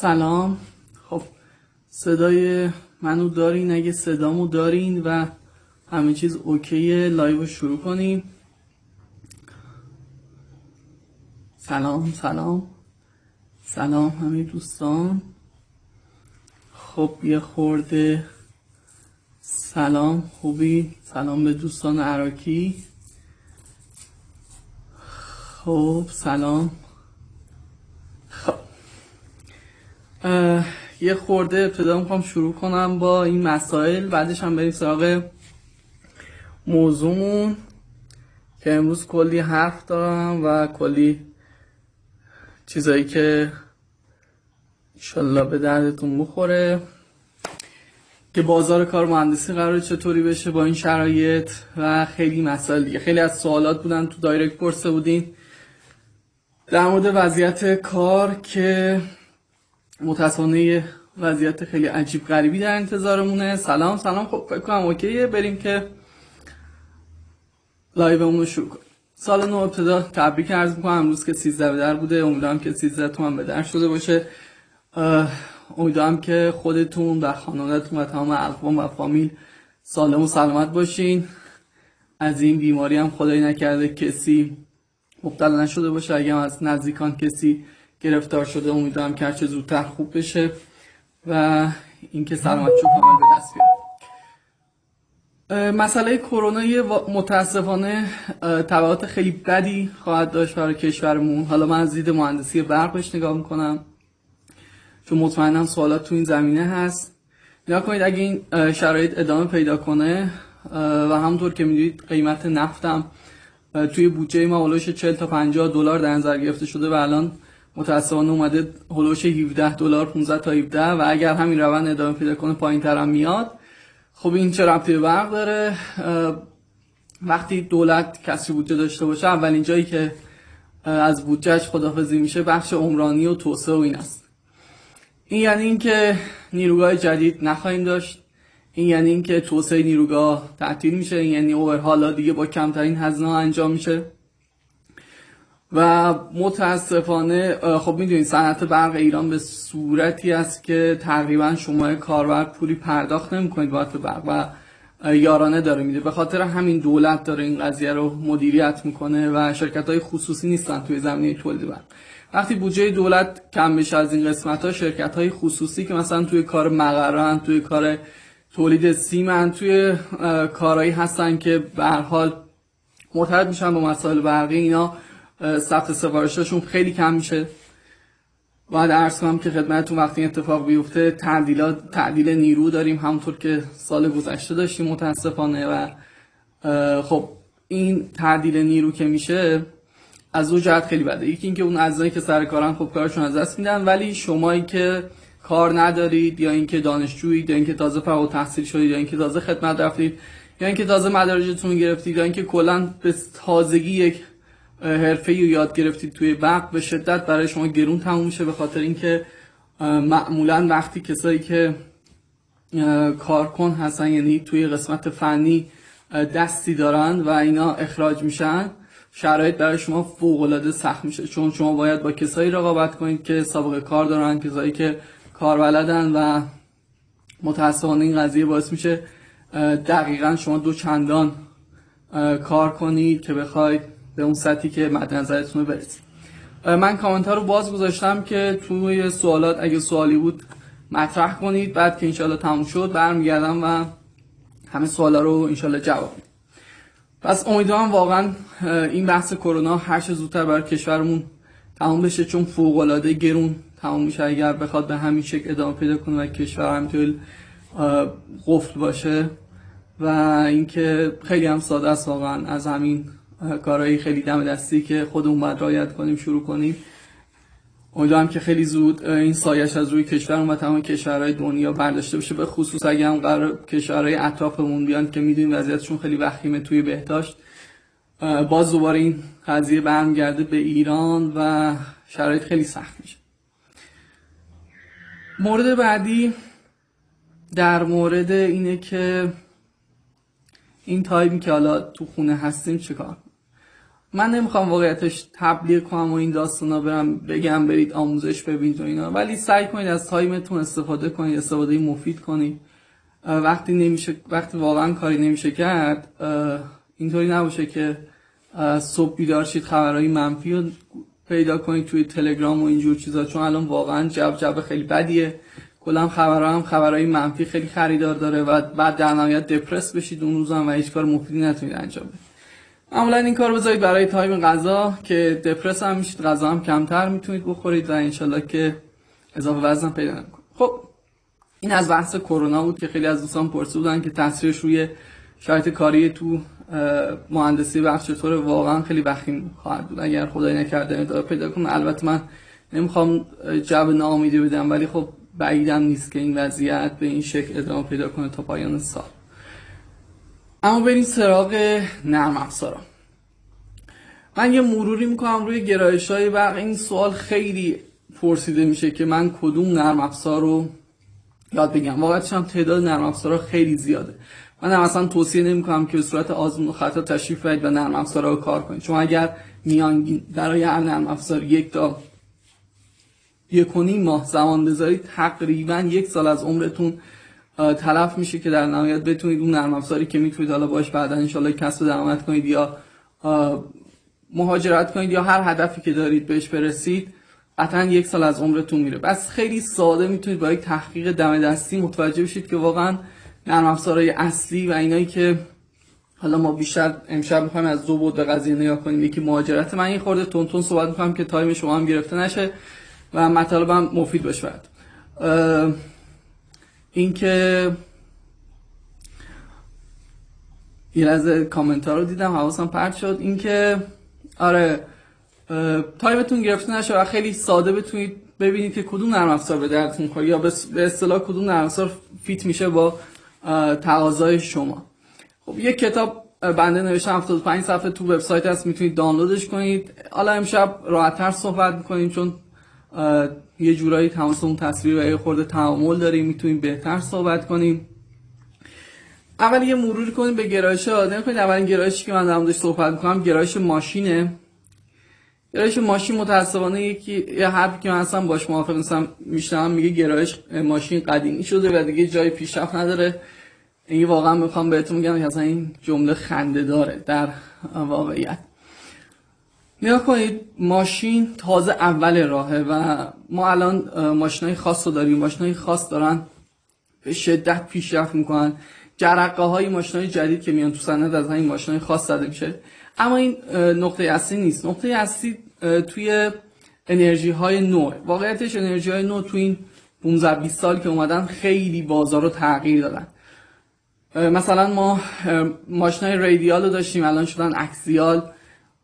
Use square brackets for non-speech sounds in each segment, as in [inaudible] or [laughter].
سلام. خب صدای منو دارین اگه صدامو دارین و همه چیز اوکیه لایو شروع کنیم. سلام سلام. سلام همه دوستان. خب یه خورده سلام خوبی. سلام به دوستان عراکی خب سلام خب یه خورده ابتدا می‌خوام شروع کنم با این مسائل بعدش هم بریم سراغ موضوعمون که امروز کلی حرف دارم و کلی چیزایی که انشالله به دردتون بخوره. که بازار کار مهندسی قرار چطوری بشه با این شرایط و خیلی مسائل دیگه. خیلی از سوالات بودن تو direct پرسیده بودین. در مورد وضعیت کار که متاسفانه وضعیت خیلی عجیب غریبی در انتظارمونه. سلام سلام. خب فکر کنم OK ه. بریم که live مون رو شروع کنیم. سال نو ابتدا تبریک عرض می‌کنم. امروز که 13 به در بوده. امیدوارم که 13 تون به در شده باشه. امیدوارم که خودتون و خانوادتون و تمام اقوام و فامیل سالم و سلامت باشین. از این بیماری هم خدایی نکرده کسی مبتلا نشده باشه. اگه از نزدیکان کسی گرفتار شده. امیدوارم که هرچه زودتر خوب بشه و اینکه سلامت چون کامل به دست بیاره مسئله کرونا متاسفانه تبعات خیلی بدی خواهد داشت برای کشورمون. حالا من از دید مهندسی برق بهش نگاه می‌کنم. چون مطمئنم سوالات تو این زمینه هست. نگاه کنید اگه این شرایط ادامه پیدا کنه و همونطور که می‌دونید قیمت نفتم توی بودجه ما هلوش 40 تا 50 دلار در نظر گرفته شده و الان متاسفانه اومده هلوش 17 دلار 15 تا 17 و اگر همین روند ادامه پیدا کنه پایین تر میاد. خب این چه ربطی به برق داره؟ وقتی دولت کسری بودجه داشته باشه اولین جایی که از بودجهش خدافزی میشه بخش عمرانی و توسعه و این است. این یعنی اینکه نیروگاه جدید نخواهیم داشت. این یعنی اینکه توسعه نیروگاه تعطیل میشه. این یعنی اوورهالا دیگه با کمترین هزینه انجام میشه. و متاسفانه خب می‌دونید صنعت برق ایران به صورتی است که تقریبا شما کاربر پولی پرداخت نمی‌کنید بابت برق و یارانه داره میده. به خاطر همین دولت داره این قضیه رو مدیریت می‌کنه و شرکت های خصوصی نیستن توی زمینه تولید برق. وقتی بودجه دولت کم بشه از این قسمت ها شرکت های خصوصی که مثلا توی کار مقرن توی کار تولید سیمن توی کارهایی هستن که به حال مرتبط میشن با مسائل برقی اینا ثبت سفارشاشون خیلی کم میشه. باید عرض کنم که خدمتتون وقتی اتفاق بیفته تعدیل نیرو داریم همونطور که سال گذشته داشتیم متاسفانه و خب این تعدیل نیرو که میشه از اون جهت خیلی بده. یکی اینکه اون اعضایی که سر کارن خب کارشون از دست میدن ولی شمایی که کار ندارید یا اینکه دانشجویید یا اینکه تازه فارغ تحصیل شدید یا اینکه تازه خدمت رفتید یا اینکه تازه مدارجتون گرفتید یا اینکه کلا به تازگی یک حرفه یاد گرفتید توی وقت به شدت برای شما گرون تموم میشه به خاطر اینکه معمولا وقتی کسایی که کارکن هستن یعنی توی قسمت فنی دستی دارن و اینا اخراج میشن شرایط برای شما فوق العاده سخت میشه. چون شما باید با کسایی رقابت کنید که سابقه کار دارن کسایی که کار بلدن و متاسفانه این قضیه باعث میشه دقیقا شما دو چندان کار کنید که بخواید به اون سطحی که مد نظرتون برسید. من کامنت ها رو باز گذاشتم که توی سوالات اگه سوالی بود مطرح کنید بعد که انشالله تموم شد برمیگردم و همه سوالا رو انشالله جواب میدم. پس امیدوارم واقعا این بحث کرونا هر چه زودتر برای کشورمون تموم بشه چون فوق العاده گرون تموم میشه. اگر بخواد به همین شکل ادامه پیدا کنه و کشور همینطور قفل باشه و اینکه خیلی هم ساده است واقعا از همین کارهایی خیلی دم دستی که خودمون باید رایت کنیم شروع کنیم. امیدوارم که خیلی زود این سایش از روی کشور و تمام کشورهای دنیا برداشته بشه. به خصوص اگه هم قرار کشورهای اطرافمون بیان که می‌دونیم وضعیتشون خیلی وخیمه توی بهداشت. باز دوباره این قضیه برمیگرده به ایران و شرایط خیلی سخت میشه. مورد بعدی در مورد اینه که این تایمی که حالا تو خونه هستیم چیکار من نمی‌خوام واقعیتش تبلیغ کنم و این داستانا برم بگم برید آموزش ببینید و اینا. ولی سعی کنید از تایمتون استفاده کنید استفاده مفید کنید. وقتی نمیشه وقتی واقعا کاری نمیشه کرد اینطوری نباشه که صبح بیدار شید خبرهای منفی رو پیدا کنید توی تلگرام و اینجور چیزا. چون الان واقعا جب جب خیلی بدیه. کلا خبرها هم خبرهای منفی خیلی خریدار داره و بعد در نهایت دپرس بشید اون روز هم و هیچ کار مفیدی نتونید انجام بدید. معمولا این کار بذارید برای تایم غذا که دپرس هم میشید غذا هم کمتر می‌تونید بخورید و انشالله که اضافه وزن پیدا نکنید خب این از بحث کرونا بود که خیلی از دوستان پرسیدن که تاثیرش روی شرایط کاری تو مهندسی بخش چطور واقعا خیلی وخیم خواهد بود. اگر خدای نکرده ادامه پیدا کنه البته من نمی‌خوام جو ناامیدی بدم ولی خب بعیدم نیست که این وضعیت به این شکل ادامه پیدا کنه تا پایان سال. اما بریم سراغ نرم افزارا. من یه مروری می‌کنم روی گرایش های برق. این سوال خیلی پرسیده میشه که من کدوم نرم افزار رو یاد بگم واقعا هم تعداد نرم افزارها خیلی زیاده. من هم اصلا توصیه نمی کنم که به صورت آزمون و خطا تشریف برید و نرم افزارها رو کار کنید. چون اگر میانگین برای هر نرم افزار یک تا یک ماه زمان بذارید تقریبا یک سال از عمرتون تلف میشه که در نهایت بتونید اون نرم افزاری که می‌تونید حالا باش بعدا انشالله کسب درآمد کنید یا مهاجرت کنید یا هر هدفی که دارید بهش برسید قطعا یک سال از عمرتون میره. بس خیلی ساده می‌تونید با یک تحقیق دم دستی متوجه بشید که واقعا نرم افزارهای اصلی و اینایی که حالا ما بیشتر امشب می‌خوایم از دو بود به قضیه نگاه کنیم. یکی مهاجرت من این خورده تون صحبت می‌کنم که تایم شما هم گرفته نشه و مطالبم مفید باشه اینکه یه لحظه کامنت ها رو دیدم حواسم پرت شد. اینکه آره time تون گرفته نشه و خیلی ساده بتونید ببینید که کدوم نرم افزار به درتون می‌خوره یا به اصطلاح کدوم نرم افزار fit میشه با تقاضای شما. خب یک کتاب بنده نوشتم 75 صفحه تو وبسایت هست می‌تونید دانلودش کنید. حالا امشب راحتتر صحبت می‌کنیم چون یه جورایی تماس اون تصویر و یه خورده تعامل داریم می‌تونیم بهتر صحبت کنیم. اول یه مرور کنیم به گرایش ها کنید اولین گرایشی که من در صحبت می‌کنم گرایش ماشینه. گرایش ماشین متاسفانه یکی یه حرفی که من اصلا باش موافق نیستم میشنم میگه گرایش ماشین قدیمی شده و دیگه جای پیشرفت نداره. این واقعا می‌خوام بهتون میگم که اصلا این جمله خنده داره در واقعیت. نگاه کنید ماشین تازه اول راهه و ما الان ماشین های خاص رو داریم. ماشین های خاص دارن به شدت پیشرفت می‌کنن. جرقه های ماشین های جدید که میان تو صنعت از این ماشین های خاص زده میشه. اما این نقطه اصلی نیست. نقطه اصلی توی انرژی های نو. واقعیتش انرژی های نو توی این 15 20 سال که اومدن خیلی بازار رو تغییر دادن. مثلا ما ماشین های ریدیال رو داشتیم. الان شدن اکسیال.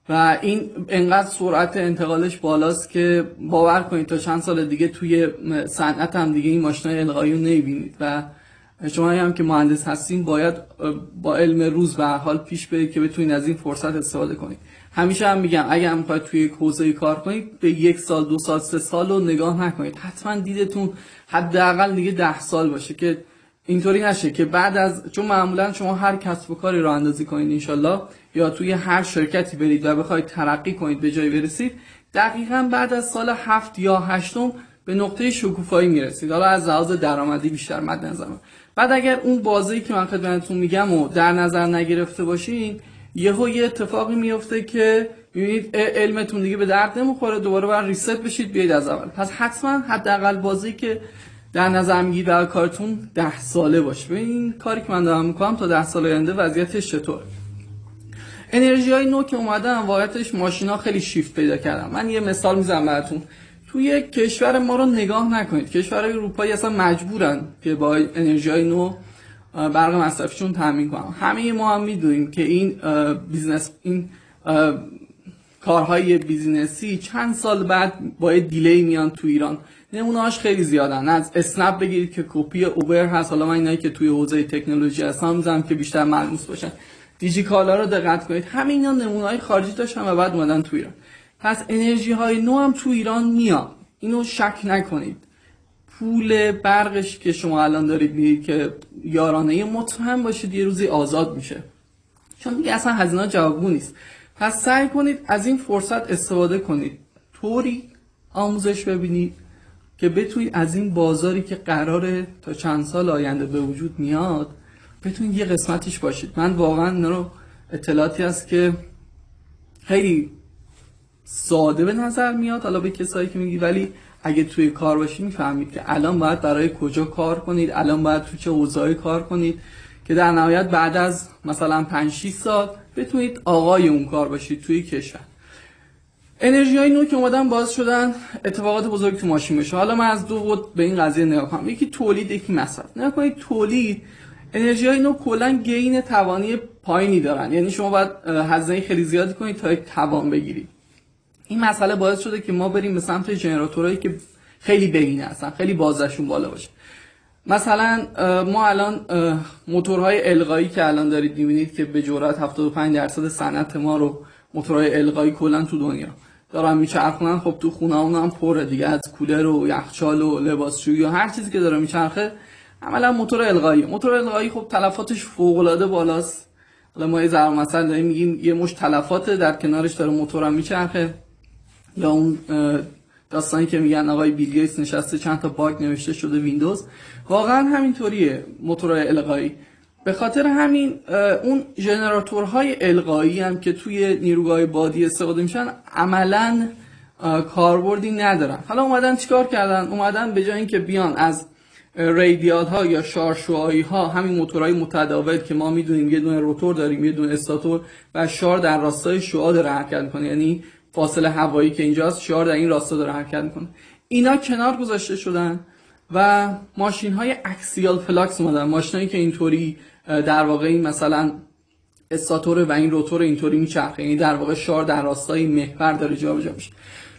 و این انقدر سرعت انتقالش بالاست که باور کنید تا چند سال دیگه توی صنعت هم دیگه این ماشین های رو و شما هم که مهندس هستین باید با علم روز به حال پیش برید که بتونید از این فرصت استفاده کنید. همیشه هم میگم اگر می‌خواید توی یک حوزه کار کنید به یک سال دو سال سه سال رو نگاه نکنید. حتما دیدتون حداقل دیگه ده سال باشه که اینطوری نشه که بعد از چون معمولا شما هر کسب و کاری رو اندازی کنید انشالله یا توی هر شرکتی برید و بخواید ترقی کنید به جای برسید دقیقا بعد از سال هفت یا هشتم به نقطه شکوفایی می‌رسید. حالا از لحاظ درآمدی بیشتر مد نظر بعد اگر اون بازی که من خدمتتون میگم و در نظر نگرفته باشین یهو یه اتفاقی میفته که می‌بینید علمتون دیگه به درد نمی‌خوره دوباره بر ریست بشید بیاید از اول. پس حتما حداقل بازی که در نظر می‌گیرید برای کارتون ده ساله باشه. این کاری که من دارم می‌کنم تا ده سال آینده وضعیتش چطور انرژی های نو که اومدن واقعیتش ماشینا خیلی شیفت پیدا کردن. من یه مثال می‌زنم براتون. توی کشور ما رو نگاه نکنید. کشورهای اروپایی اصلا مجبورن که با انرژی های نو برق مصرفیشون تامین کنن. همه ما هم می‌دونیم که این business این کارهای business ی چند سال بعد با دیلی میان تو ایران. نمونهاش خیلی زیادن. از اسنپ بگیرید که کپی اوبر هست. حالا من اینایی که توی حوزه تکنولوژی هستم می‌زنم که بیشتر ملموس باشن. دیجی کالا رو دقت کنید. همه اینا نمونه های خارجی داشتن و بعد اومدن تو ایران. پس انرژی های نو هم تو ایران میاد اینو شک نکنید. پول برقش که شما الان دارید می‌دید که یارانه مطمئن باشید یه روزی آزاد میشه. چون دیگه اصلا هزینه جوابگو نیست. پس سعی کنید از این فرصت استفاده کنید. طوری آموزش ببینید که بتونید از این بازاری که قراره تا چند سال آینده به وجود میاد بتونید یه قسمتش باشید. من واقعا رو اطلاعاتی هست که خیلی ساده به نظر میاد حالا به کسایی که میگی ولی اگه توی کار باشید می‌فهمید که الان باید برای کجا کار کنید الان باید تو چه اوضاعی کار کنید که در نهایت بعد از مثلا 5 6 سال بتونید آقای اون کار باشید توی کشور. انرژی های نو که اومدن باز شدن اتفاقات بزرگ تو ماشین بشه حالا من از دو بود به این قضیه نگاه کنم. یکی تولید یکی مصرف. نگاه کنید تولید انرژی های نو کلا گین توانی پایینی دارن. یعنی شما باید هزینه خیلی زیادی کنید تا یک توان بگیرید این مسئله باعث شده که ما بریم به سمت جنراتورهایی که خیلی بگینه هستن خیلی بازشون بالا باشه. مثلا ما الان موتورهای القایی که الان دارید می‌بینید که به جرات 75 درصد صنعت ما رو موتورهای القایی کلا تو دنیا دارن میچرخونن. خب تو خونه هم پره دیگه از کولر و یخچال و لباسشویی و هر چیزی که داره میچرخه عملا موتور القایی. موتور القایی خب تلفاتش فوق العاده بالاست. حالا ما یه ضرب مثلا داریم میگیم یه مش تلفات در کنارش داره موتورم میچرخه. یا اون داستانی که میگن آقای بیل گیتس نشسته چند تا bug نوشته شده ویندوز. واقعا همینطوریه موتورهای القایی. به خاطر همین اون ژنراتورهای القایی هم که توی نیروگاه بادی استفاده میشن عملا کاربردی ندارن. حالا اومدن چیکار کردن؟ اومدن به جای اینکه بیان از radial ها یا شارشعاعی ها همین موتورهای متداول که ما می‌دونیم یه دونه روتور داریم یه دونه استاتور و شار در راستای شعاع داره حرکت می‌کنه. یعنی فاصله هوایی که اینجاست شار در این راستا داره حرکت می‌کنه. اینا کنار گذاشته شدن و ماشین های axial flux اومدن. ماشینایی که اینطوری در واقع این مثلا استاتور و این روتور اینطوری میچرخه. یعنی در واقع شار در راستای محور داره جابجا میشه.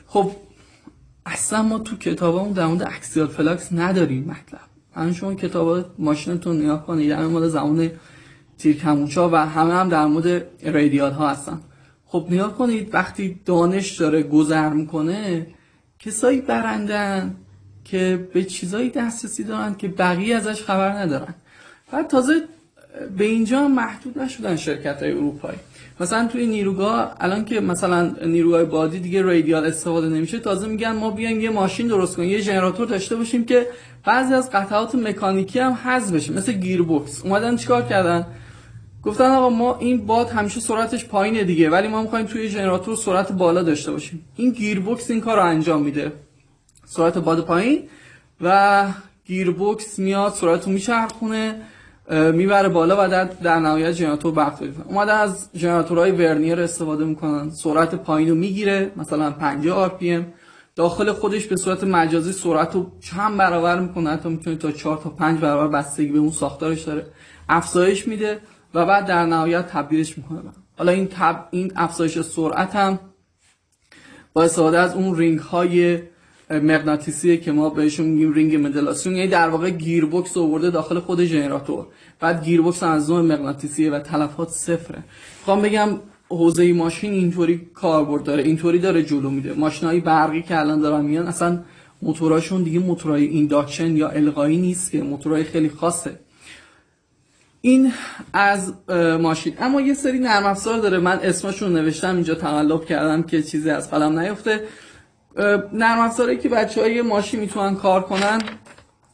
خب اصلا ما تو کتابمون در مورد axial flux نداریم مطلب. من شما کتاب ماشینتون نگاه کنید همه مال زمان تیرکمون شاه و همه هم در مورد radial ها هستن. خب نگاه کنید وقتی دانش داره گذر می‌کنه کسایی برندن که به چیزایی دسترسی دارن که بقیه ازش خبر ندارن. بعد تازه به اینجا محدود نشدن شرکت های اروپایی. مثلا توی نیروگاه الان که مثلا نیروگاه بادی دیگه رادیال استفاده نمیشه تازه میگن ما بیایم یه ماشین درست کنیم یه ژنراتور داشته باشیم که بعضی از قطعات مکانیکی هم حذف بشه مثل گیربکس اومدن چیکار کردن؟ گفتن آقا ما این باد همیشه سرعتش پایینه دیگه ولی ما می‌خوایم توی ژنراتور سرعت بالا داشته باشیم. این گیربکس این کار انجام میده. سرعت باد پایین و گیربکس میاد سرعت رو میچرخونه. می‌بره بالا و در, در نهایت ژنراتور برق تولید اومده از ژنراتورهای vernier استفاده می‌کنن. سرعت پایین رو می‌گیره. مثلا 50 RPM. داخل خودش به صورت مجازی سرعت رو چند برابر می‌کنه. حتی می‌تونه تا 4 تا 5 برابر بستگی به اون ساختارش داره. افزایش میده و بعد در نهایت تبدیلش می‌کنه. حالا این تب این افزایش سرعت هم با استفاده از اون رینگ های مغناطیسی که ما بهشون میگیم رینگ مدولاسیون یعنی در واقع گیربکس آورده داخل خود ژنراتور. بعد گیربکس از نوع مغناطیسیه و تلفات صفره. می‌خوام بگم حوزه ماشین اینطوری کاربرد داره اینطوری داره جلو میره. ماشینای برقی که الان دارن میان اصلا موتوراشون دیگه موتورای induction یا القایی نیست که موتورای خیلی خاصه. این از ماشین. اما یه سری نرم افزار داره. من اسمشون نوشتم اینجا تقلب کردم که چیزی از قلم نیفته. نرم افزاری که بچه های ماشین می‌تونن کار کنن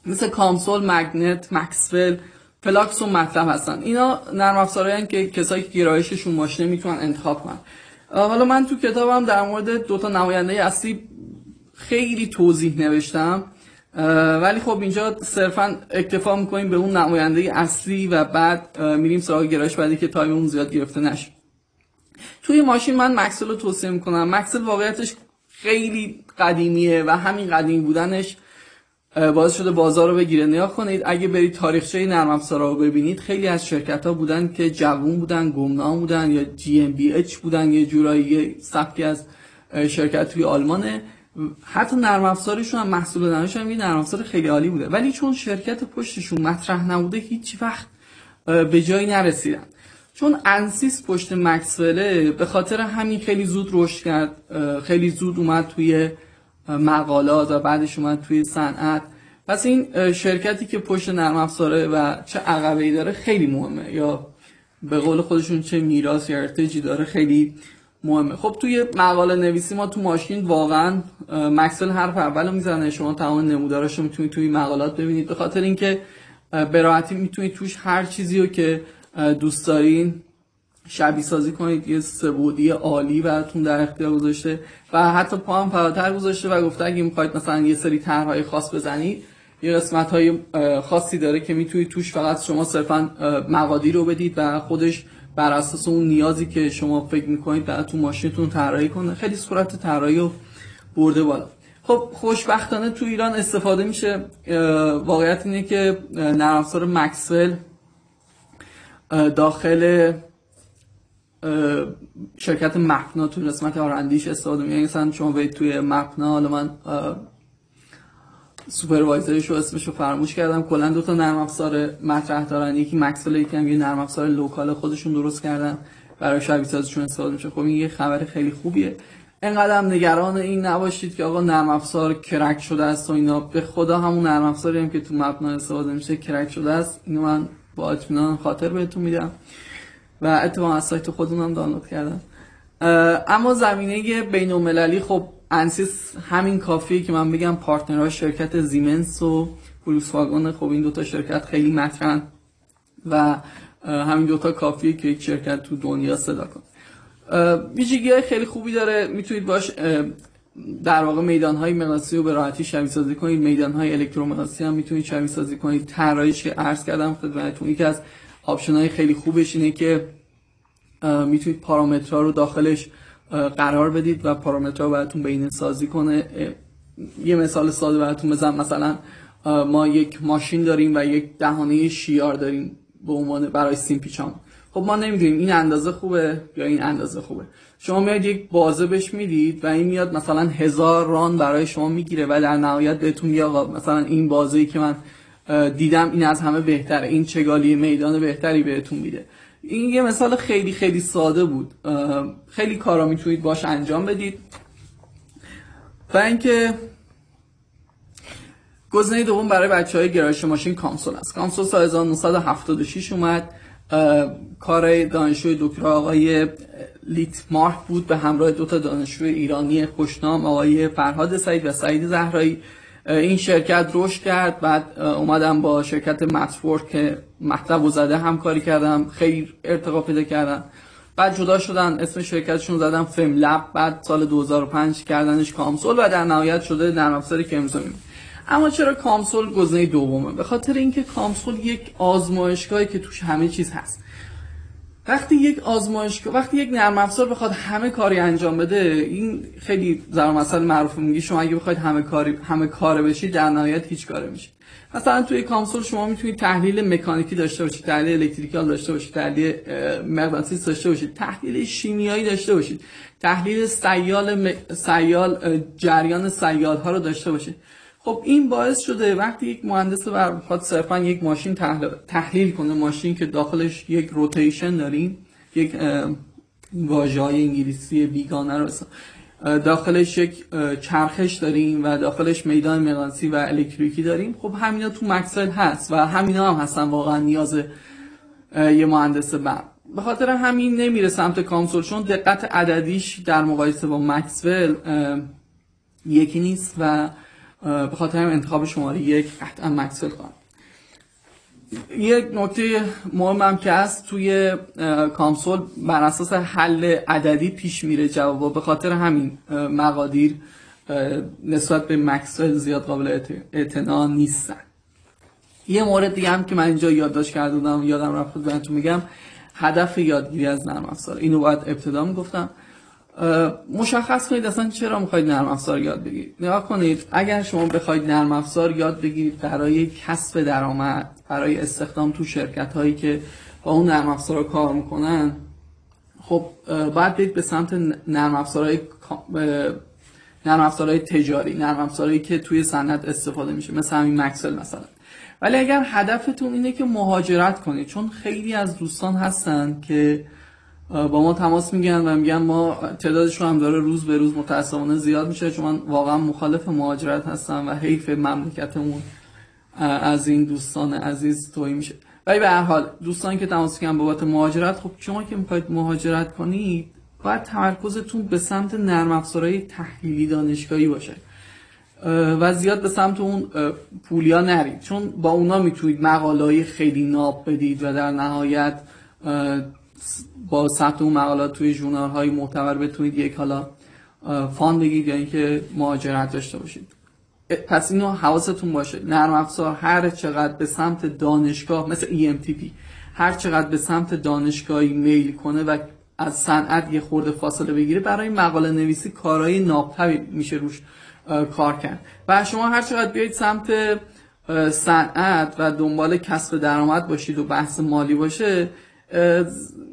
مثل COMSOL MagNet Maxwell Flux و MATLAB هستن. اینا نرم افزارهایی که کسایی که گرایششون ماشینه می‌تونن انتخاب کنن. حالا من تو کتابم در مورد دو تا نماینده اصلی خیلی توضیح نوشتم ولی خب اینجا صرفا اکتفا می‌کنیم به اون نماینده اصلی و بعد میریم سراغ گرایش بعدی که time اون زیاد گرفته نشه. توی ماشین من Maxwell رو توصیه می‌کنم. Maxwell واقعیتش خیلی قدیمیه و همین قدیمی بودنش باعث شده بازار رو بگیره. نگاه کنید اگه برید تاریخچه نرم افزارا رو ببینید خیلی از شرکت ها بودن که جوون بودن گمنام بودن یا GmbH بودن یه جورایی سبکی از شرکت توی آلمانه. حتی نرم افزارشون هم محصول نمایش هم یه نرم افزار خیلی عالی بوده. ولی چون شرکت پشتشون مطرح نبوده هیچ وقت به جایی نرسیدن. چون انسیس پشت مکسوله به خاطر همین خیلی زود رشد کرد خیلی زود اومد توی مقالات و بعدش اومد توی صنعت. پس این شرکتی که پشت نرم افزاره و چه عقبه داره خیلی مهمه. یا به قول خودشون چه میراث یا ارتجی داره خیلی مهمه. خب توی مقاله نویسی ما تو ماشین واقعا مکسل حرف اول می‌زنه. شما تمام نمودارش رو می‌تونید توی مقالات ببینید. به خاطر اینکه به راحتی می‌تونید توش هر چیزی رو که دوست دارین شبیه سازی کنید یه سبودی عالی براتون در اختیار گذاشته و حتی پا هم فراتر گذاشته و گفته اگه می‌خواید مثلا یه سری طرحهای خاص بزنید یه قسمت های خاصی داره که می‌تونید توش فقط شما صرفا مقادیر رو بدید و خودش بر اساس اون نیازی که شما فکر می‌کنید براتون ماشینتون طراحی کنه. خیلی صورت طراحی رو برده بالا. خب خوشبختانه تو ایران استفاده میشه. واقعیت اینه که نرم افزار مکسول داخل شرکت مپنا تو قسمت آرندیش استفاده میگن مثلا شما برید توی مپنا حالا من supervisor ش رو اسمش رو فراموش کردم. کلا دو تا نرم افزار مطرح دارن. یکی Maxwell یکی هم یه نرم افزار local خودشون درست کردن. برای شبیه سازیشون استفاده میشه. خب این یه خبر خیلی خوبیه. انقدر نگران این نباشید که آقا نرم افزار کرک شده است و اینا. به خدا همون نرم افزاری هم که تو مپنا استفاده میشه کرک شده است. اینو من با اطمینان خاطر بهتون میدم و اتفاقا از سایت خودمون دانلود کردم. اما زمینه بین المللی خب ANSYS همین کافیه که من بگم partner ها شرکت زیمنس و فولکس واگن خب این دوتا شرکت خیلی مطرحن و همین دوتا کافیه که یک شرکت تو دنیا صدا کنه ویژگی های خیلی خوبی داره. می‌تونید باش در واقع میدان های رو به راحتی شبیه سازی کنید. میدان های الکترومغناطیسی هم می‌تونید شبیه سازی کنید. طراحیش که عرض کردم خدمتتون یکی از option های خیلی خوبش اینه که می‌تونید پارامترها رو داخلش قرار بدید و پارامترها براتون بهینه سازی کنه یه مثال ساده براتون بزنم. مثلا ما یک ماشین داریم و یک دهانه شیار داریم به عنوان برای سیم پیچان خب ما نمی‌دونیم این اندازه خوبه یا این اندازه خوبه. شما میاد یک بازه بهش می‌دید و این میاد مثلا هزار ران برای شما می‌گیره و در نهایت بهتون میگه مثلا این بازه که من دیدم این از همه بهتره این چگالی میدان بهتری بهتون میده. این یه مثال خیلی خیلی ساده بود. خیلی کارا می‌تونید باش انجام بدید. و اینکه گزینه دوم برای بچه های گرایش ماشین کامسول است. کامسول سال 1976 اومد. کار دانشجوی دکتر آقای لیت مارک بود به همراه دو تا دانشجوی ایرانی خوشنام آقای فرهاد سعید و سعید زهرایی. این شرکت رشد کرد بعد اومدم با شرکت متفورک که مطلب و زده همکاری کردم خیلی ارتقا پیدا کردم. بعد جدا شدن اسم شرکتشون زدم فم لب بعد سال 2005 کردنش کامسول و در نهایت شده نرم افزاری که امضا اما چرا کامسول گزینه دومه؟ به خاطر اینکه کامسول یک آزمایشگاهی که توش همه چیز هست. وقتی یک آزمایشگاه وقتی یک نرم افزار بخواد همه کاری انجام بده این خیلی ضرب مثلا معروف میگی شما اگه بخواید همه کاری همه کاره بشید در نهایت هیچ کاره میشید مثلا توی کامسول شما می‌تونید تحلیل مکانیکی داشته باشید تحلیل الکتریکال داشته باشید تحلیل مغناطیسی داشته باشید تحلیل شیمیایی داشته باشید تحلیل سیال سیال جریان سیال ها رو داشته باشید. خب این باعث شده وقتی یک مهندس بخواد صرفا یک ماشین تحلیل کنه ماشین که داخلش یک روتیشن داریم یک واژه های انگلیسی بیگانه رو داخلش یک چرخش داریم و داخلش میدان مغناطیسی و الکتریکی داریم. خب همینا تو مکسل هست و همینا هم هستن واقعا نیاز یه مهندس برق به خاطر همین نمیره سمت کامسول چون دقت عددیش در مقایسه با مکسول یکی نیست و به خاطر انتخاب شماره یک قطعا مکسل خواهم یک نکته مهم هم که هست توی کامسول بر اساس حل عددی پیش میره جواب به خاطر همین مقادیر نسبت به مکسل زیاد قابل اعتنا نیستن. یه مورد دیگه هم که من اینجا یادداشت کرده بودم یادم رفت بهتون میگم هدف یادگیری از نرم افزار. اینو باید ابتدا می‌گفتم. مشخص کنید اصلا چرا می‌خواید نرم افزار یاد بگیرید. نگاه کنید اگر شما بخواید نرم افزار یاد بگیرید برای کسب درآمد برای استخدام تو شرکت هایی که با اون نرم افزار کار می‌کنن خب باید برید به سمت نرم افزارهای نرم افزارهای تجاری نرم افزارهایی که توی صنعت استفاده میشه مثل همین مکسل مثلا. ولی اگر هدفتون اینه که مهاجرت کنید چون خیلی از دوستان هستن که با ما تماس میگن و میگن ما تعدادشون هم داره روز به روز متاسفانه زیاد میشه چون من واقعا مخالف مهاجرت هستم و حیف مملکتمون از این دوستان عزیز توی میشه. ولی به هر حال دوستانی که تماس میگن بابت مهاجرت خب شما که می‌خواید مهاجرت کنید باید تمرکزتون به سمت نرم افزارهای تحلیلی دانشگاهی باشه. و زیاد به سمت اون پولیا نرید. چون با اونا می‌تونید مقاله خیلی ناب بدید و در نهایت با ثبت اون مقالات توی ژورنال های معتبر بتونید یک حالا فان بگید یا اینکه مهاجرت داشته باشید. پس اینو حواستون باشه. نرم افزار هر چقدر به سمت دانشگاه مثل EMTP هر چقدر به سمت دانشگاهی میل کنه و از صنعت یه خورده فاصله بگیره برای مقاله نویسی کارهای نابتری میشه روش کار کرد. و شما هر چقدر بیایید سمت صنعت و دنبال کسب درآمد باشید و بحث مالی باشه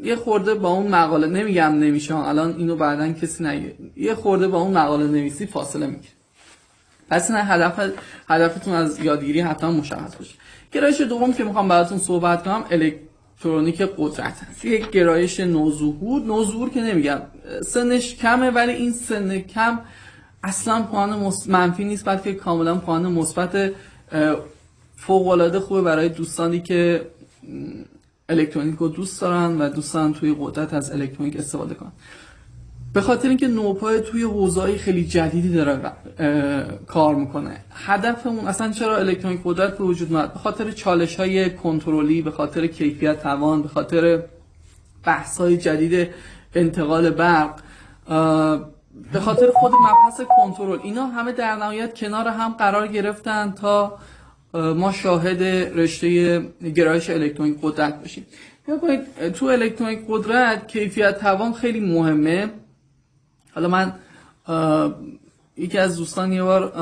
یه خورده با اون مقاله نمیگم نمیشه. الان اینو بعدا کسی نگه یه خورده با اون مقاله نویسی فاصله می‌گیره. پس این هدف هدفتون از یادگیری حتما مشخص باشه. گرایش دوم که می‌خوام براتون صحبت کنم الکترونیک قدرت هست. یک گرایش نوظهور. نوظهور که نمیگم سنش کمه ولی این سن کم اصلا پوان منفی نیست بلکه کاملا پوان مثبت فوق العاده خوبه برای دوستانی که الکترونیک رو دوست دارن و دوستان توی قدرت از الکترونیک استفاده کنن. به خاطر اینکه نوپای توی حوزه‌های خیلی جدیدی داره کار می‌کنه. هدفمون اصلا چرا الکترونیک قدرت به وجود اومد؟ به خاطر چالش های کنترلی به خاطر کیفیت توان به خاطر بحث های جدید انتقال برق به خاطر خود مبحث کنترل. اینا همه در نهایت کنار هم قرار گرفتن تا ما شاهد رشته گرایش الکترونیک قدرت باشیم. تو الکترونیک قدرت کیفیت توان خیلی مهمه. حالا من یکی از دوستان یه بار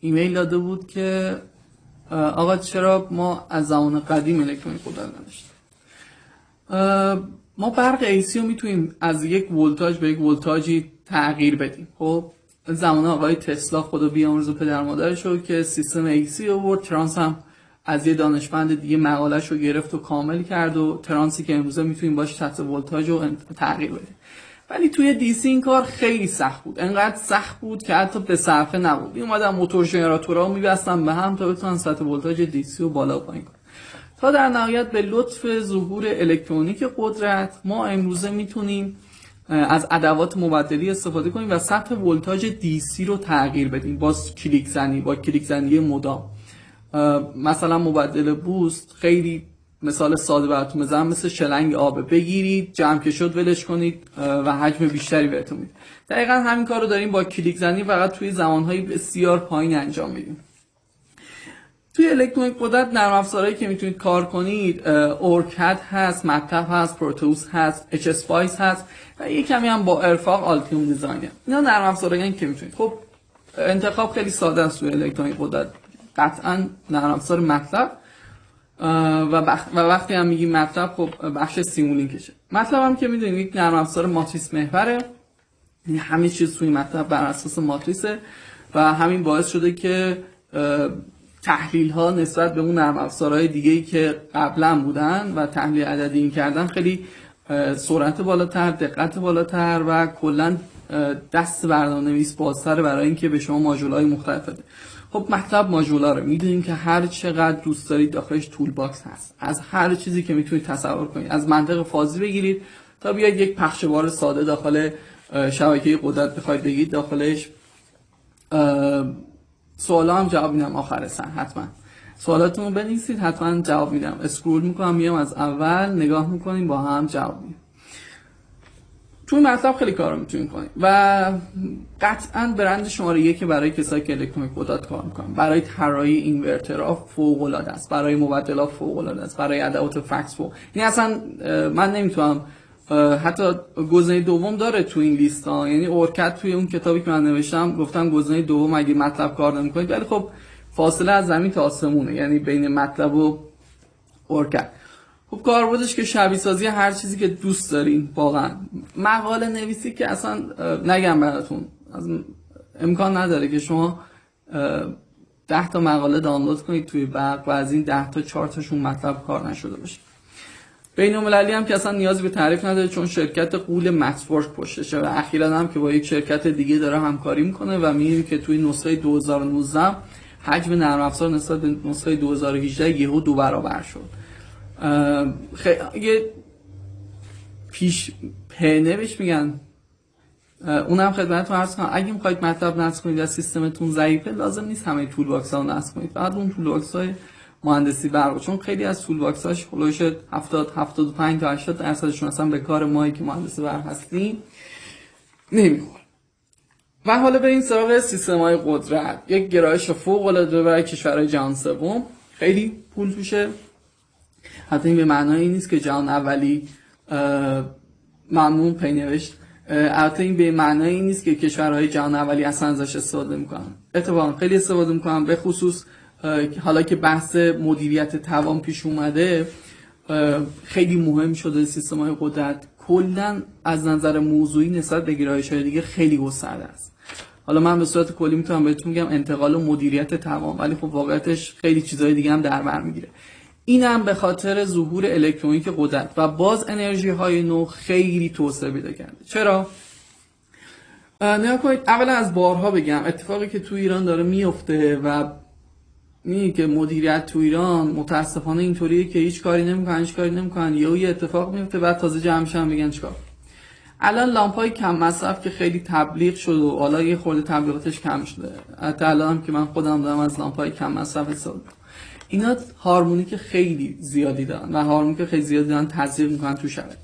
ایمیل داده بود که آقا چرا ما از زمان قدیم الکترونیک قدرت نداشتیم؟ ما برق AC رو می‌تونیم از یک ولتاژ به یک ولتاژی تغییر بدیم. خب؟ زمان آقای تسلا خدا بیامرز و پدر مادرش رو که سیستم AC آورد ترانس هم از یه دانشمند دیگه مقالش رو گرفت و کامل کرد و ترانسی که امروزه می‌تونیم باش سطح ولتاژ رو تغییر بدیم. ولی توی DC این کار خیلی سخت بود. انقدر سخت بود که حتی به صرفه نبود. می اومدن موتور ژنراتورها میبستن به هم تا بتونن سطح ولتاژ DC رو بالا پایین کنن. تا در نهایت به لطف ظهور الکترونیک قدرت ما امروزه می‌تونیم از ادوات مبدلی استفاده کنیم و سطح ولتاژ DC رو تغییر بدیم با کلید زنی با کلید زنی مدام. مثلا مبدل boost خیلی مثال ساده براتون بزنم مثل شلنگ آبه بگیرید جمع که شد ولش کنید و حجم بیشتری بهتون میده. دقیقا همین کار رو داریم با کلید زنی فقط توی زمانهای بسیار پایین انجام میدیم. توی الکترونیک قدرت نرم افزارهایی که می‌تونید کار کنید OrCAD هست MATLAB هست Proteus هست HSPICE هست. و یه کمی هم با ارفاق Altium Designer اینا نرم افزارهایی که می‌تونید خب انتخاب خیلی ساده است توی الکترونیک قدرت. قطعا نرم افزار MATLAB. و, و وقتی هم میگیم MATLAB خب بخش Simulink شه MATLAB هم که می‌دونید یک نرم افزار ماتریس محوره. یعنی همه چیز توی MATLAB بر اساس ماتریسه. و همین باعث شده که تحلیل ها نسبت به اون نرم افزارهای دیگه ای که قبلا بودن و تحلیل عددی می‌کردن خیلی سرعت بالاتر دقت بالاتر و کلا دست برنامه نویس بازتر برای اینکه به شما ماژول های مختلف بده خب MATLAB ماژولا رو می‌دونیم که هر چقدر دوست دارید داخلش toolbox هست. از هر چیزی که می‌تونید تصور کنید. از منطق فازی بگیرید تا بیاید یک پخش بار ساده داخل شبکه قدرت بخواید بگید داخلش. سوالا هم جواب میدم. آخر سن حتما. سوالاتون رو بنویسید حتما جواب میدم. اسکرول می‌کنم میام از اول نگاه می‌کنیم با هم جواب میدیم. توی مطلب خیلی کار می‌تونید کنید و قطعا برند شماره یکی برای کسایی که الکترونیک قدرت کار می‌کنن. برای طراحی اینورترها فوق العاده است. برای مبدلات فوق العاده است. برای ادوات فکس فوق. یعنی اصلا من نمی‌تونم حتی گزینه دوم داره تو این لیست ها یعنی اورکت توی اون کتابی که من نوشتم گفتم گزینه دوم اگه مطلب کار نمی‌کنید. ولی خب فاصله از زمین تا آسمونه یعنی بین مطلب و اورکت خب کاربردش که شبیه سازی هر چیزی که دوست دارین واقعا. مقاله نویسی که اصلا نگم براتون. از امکان نداره که شما ده تا مقاله دانلود کنید توی برق و از این ده تا چهار تاشون مطلب کار نشده باشه. بین المللی هم که اصلا نیازی به تعریف نداره چون شرکت قول مکسورک پشتشه و اخیرا هم که با یک شرکت دیگه داره همکاری می‌کنه و می‌بینیم که توی نسخه 2019 حجم نرم افزار نسبت به نسخه 2018 یهو دو برابر شد. یه پیش پنه بهش میگن. اونم خدمتتون عرض کنم. اگه می‌خواید MATLAB نصب کنید و سیستمتون ضعیفه لازم نیست همه toolbox ها رو نصب کنید. فقط اون toolbox های مهندسی برق. چون خیلی از toolbox هاش خلوش 70 75 تا 80 درصدشون اصلا به کار مایی که مهندسی برق هستیم نمی‌خوره. و حالا بریم سراغ سیستم های قدرت. یک گرایش فوق العاده برای کشورهای جهان سوم. خیلی پول توشه. حتی این به معنای نیست که جهان اولی ممنون پی نوشت البته این به معنای نیست که کشورهای جهان اولی اصلا ازش استفاده می‌کنن. اتفاقا خیلی استفاده می‌کنن. به خصوص حالا که بحث مدیریت توان پیش اومده خیلی مهم شده سیستم های قدرت. کلا از نظر موضوعی نسبت به گرایش های دیگه خیلی گسترده است. حالا من به صورت کلی می‌تونم بهتون میگم انتقال و مدیریت توان ولی خب واقعیتش خیلی چیزهای دیگه هم در بر می‌گیره. اینم به خاطر ظهور الکترونیک قدرت و باز انرژی های نو خیلی توسعه پیدا کرده. چرا؟ نیا کنید اولا از بارها بگم اتفاقی که تو ایران داره میفته و می که مدیریت تو ایران متاسفانه اینطوریه که هیچ کاری نمی‌کنن هیچ کاری نمی‌کنن. یهو یه اتفاق میفته بعد تازه جمع میشن بگن چیکار؟ الان لامپ های کم مصرف که خیلی تبلیغ شد و حالا یه خورده تبلیغاتش کم شده. حتی الان که من خودم دارم از لامپ های کم مصرف استفاده اینا هارمونیک خیلی زیادی دارن و هارمونیک خیلی زیادی دارن تزریق می‌کنن تو شبکه.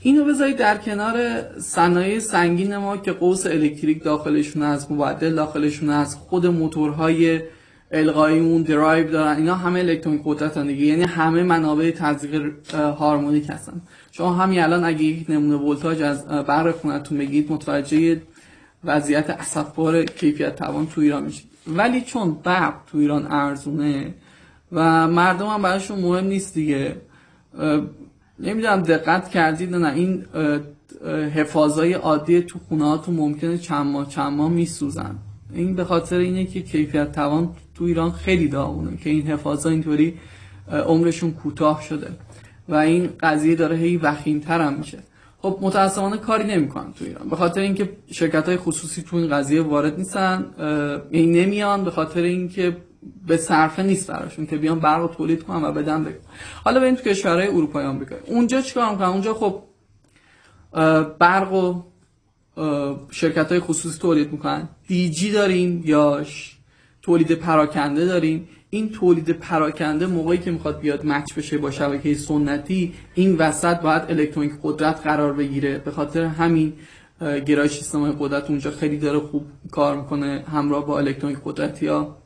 اینو بذارید در کنار صنایع سنگین ما که قوس الکتریک داخلشون هست مبدل داخلشون هست خود موتورهای القایی اون درایو دارن اینا همه الکترونیک قدرت دیگه. یعنی همه منابع تزریق هارمونیک هستن. شما همین الان اگه یک نمونه ولتاژ از برق خونتون بگید متوجه وضعیت اسفبار کیفیت توان تو ایران میشید. ولی چون برق تو ایران ارزونه و مردم هم براشون مهم نیست دیگه نمی‌دونم دقت کردید نه. این حفاظای عادی تو خونه ممکنه چند ماه چند ماه میسوزن. این به خاطر اینه که کیفیت توان تو ایران خیلی داغونه که این حفاظا اینطوری عمرشون کوتاه شده و این قضیه داره هی وخیمتر هم میشه. خب متاسفانه کاری نمی‌کنن تو ایران. به خاطر اینکه شرکت های خصوصی تو این قضیه وارد نیستن این نمیان به خاطر اینکه به صرفه نیست براشون که بیان برق تولید کنن و بدن بگن حالا بریم تو کشورهای اروپایی بگم اونجا چیکار می‌کنن؟ اونجا خب برق و شرکت های خصوصی تولید می‌کنن. DG داریم یا تولید پراکنده داریم. این تولید پراکنده موقعی که می‌خواد بیاد match بشه با شبکه سنتی این وسط باید الکترونیک قدرت قرار بگیره. به خاطر همین گرایش سیستم قدرت اونجا خیلی داره خوب کار می‌کنه همراه با الکترونیک قدرتی ها.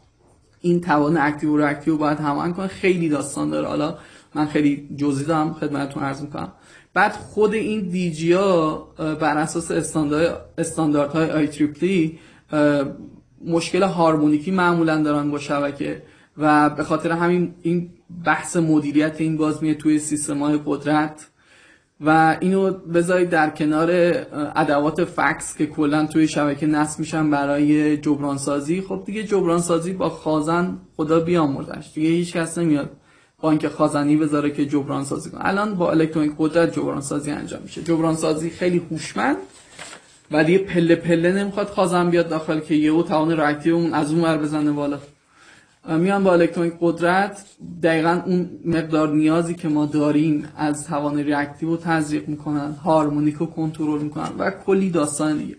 این توان active و reactive باید هماهنگ کنه. خیلی داستان داره. حالا من خیلی جزئی دارم خدمتتون عرض می‌کنم. بعد خود این DG ها بر اساس استانداردهای IEEE مشکل هارمونیکی معمولا دارن با شبکه و به خاطر همین این بحث مدیریت این باز میه توی سیستم های قدرت و اینو بذارید در کنار ادوات FACTS که کلا توی شبکه نصب میشن برای جبران سازی خب دیگه جبران سازی با خازن خدا بیامرزش دیگه هیچ کس نمیاد بانک خازنی بذاره که جبران سازی کنه. الان با الکترونیک قدرت جبران سازی انجام میشه. جبران سازی خیلی هوشمند. ولی پله پله نمی‌خواد خازن بیاد داخل که یهو توان reactive اون از اون ور بزنه بالا. میان با الکترونیک قدرت دقیقا اون مقدار نیازی که ما داریم از توان reactive رو تزریق می‌کنن هارمونیک رو کنترل می‌کنن و کلی داستان دیگه.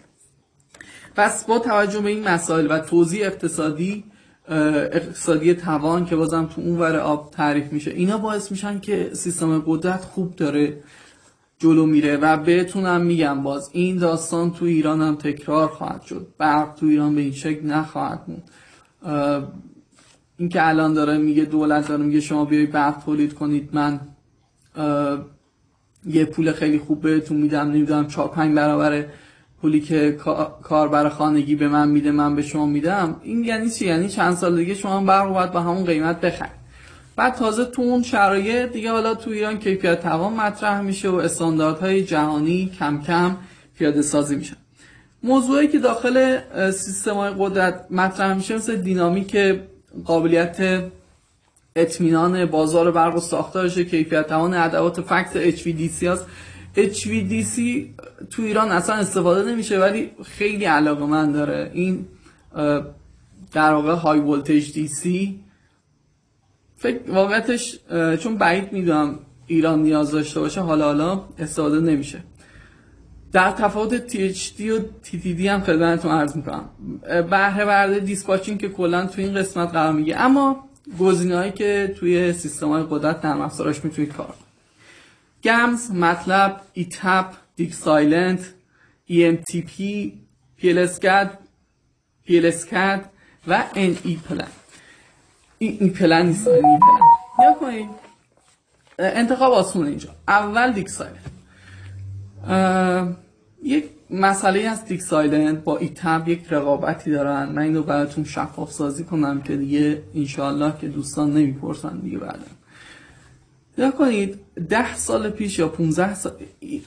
پس با توجه به این مسائل و توضیح اقتصادی اقتصادی توان که بازم تو اون ور آب تعریف میشه اینا باعث میشن که سیستم قدرت خوب داره. جلو میره و بهتونم میگم باز این داستان تو ایران هم تکرار خواهد شد. برق تو ایران به این شکل نخواهد موند. این که الان داره میگه دولت داره میگه شما بیای برق تولید کنید من یه پول خیلی خوب بهتون میدم نمی‌دونم چهار پنج برابر پولی که کاربر خانگی به من میده من به شما میدم. این یعنی چی؟ یعنی چند سال دیگه شما برق باید با همون قیمت بخرید. بعد تازه تو اون شرایط دیگه حالا تو ایران کیفیت توان مطرح میشه و استانداردهای جهانی کم کم پیاده سازی میشن. موضوعی که داخل سیستم های قدرت مطرح میشه مثل دینامیک قابلیت اطمینان بازار برق و ساختارش کیفیت توان ادوات فکس HVDC هست HVDC تو ایران اصلا استفاده نمیشه ولی خیلی علاقه من داره این در واقع های ولتیج دی سی فکر واقعتش چون بعید می‌دونم ایران نیاز داشته باشه حالا حالا استفاده نمیشه. در تفاوت THD و TTD هم خدمتتون عرض می‌کنم. بهره ورده دیسپاچینگ که کلا تو این قسمت قرار میگه اما گزینه‌هایی که توی سیستم های قدرت نرم افزاراش می‌تونید کار گمز مطلب ایتپ دیک سایلنت EMTP PLSCAD PLSCAD و NE پلن این پلن نیست. این پلن. کنید انتخاب آسونه اینجا. اول دیک یک مسئله از دیک با ایتب یک رقابتی دارن. من اینو براتون شفاف سازی کنم که دیگه انشالله که دوستان نمی‌پرسن دیگه بعدا. یا کنید ده سال پیش یا 15 سال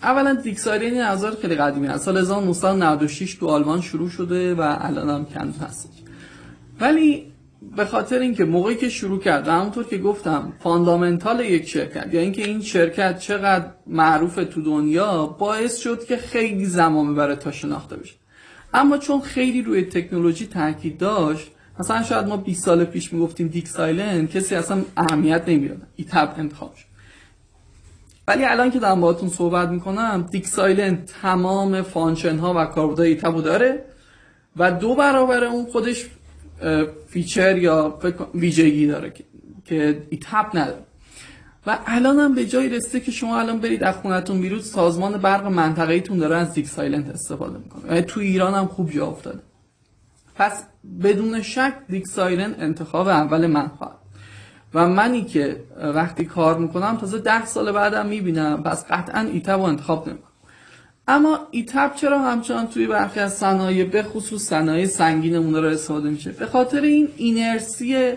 اولا DIgSILENT این ابزار خیلی قدیمی هست. سال 1996 تو آلمان شروع شده و الان هم کند هستش. ولی به خاطر اینکه موقعی که شروع کرد همونطور که گفتم fundamental یک شرکت یا اینکه این شرکت چقدر معروف تو دنیا باعث شد که خیلی زمان ببره تا شناخته بشه. اما چون خیلی روی تکنولوژی تاکید داشت مثلا شاید ما 20 سال پیش می‌گفتیم DIgSILENT کسی اصلا اهمیت نمی‌داد. ETAP انتخاب شد. ولی الان که دارم باهاتون صحبت می‌کنم DIgSILENT تمام function ها و کاربردهای ETAP و داره و دو برابر اون خودش feature یا ویژگی داره که ETAP نداره و الان هم به جای رسیده که شما الان برید از خونتون بیرون سازمان برق منطقه ایتون داره از DIgSILENT استفاده می‌کنه. تو ایران هم خوب جا افتاده. پس بدون شک DIgSILENT انتخاب اول من خواهد. و منی که وقتی کار می‌کنم تازه ده سال بعدم می‌بینم. پس قطعا ایتب رو انتخاب نمی‌کنم. اما ایتپ چرا همچنان توی برخی از صنایع به خصوص صنایع سنگینمون داره استفاده میشه؟ به خاطر این اینرسی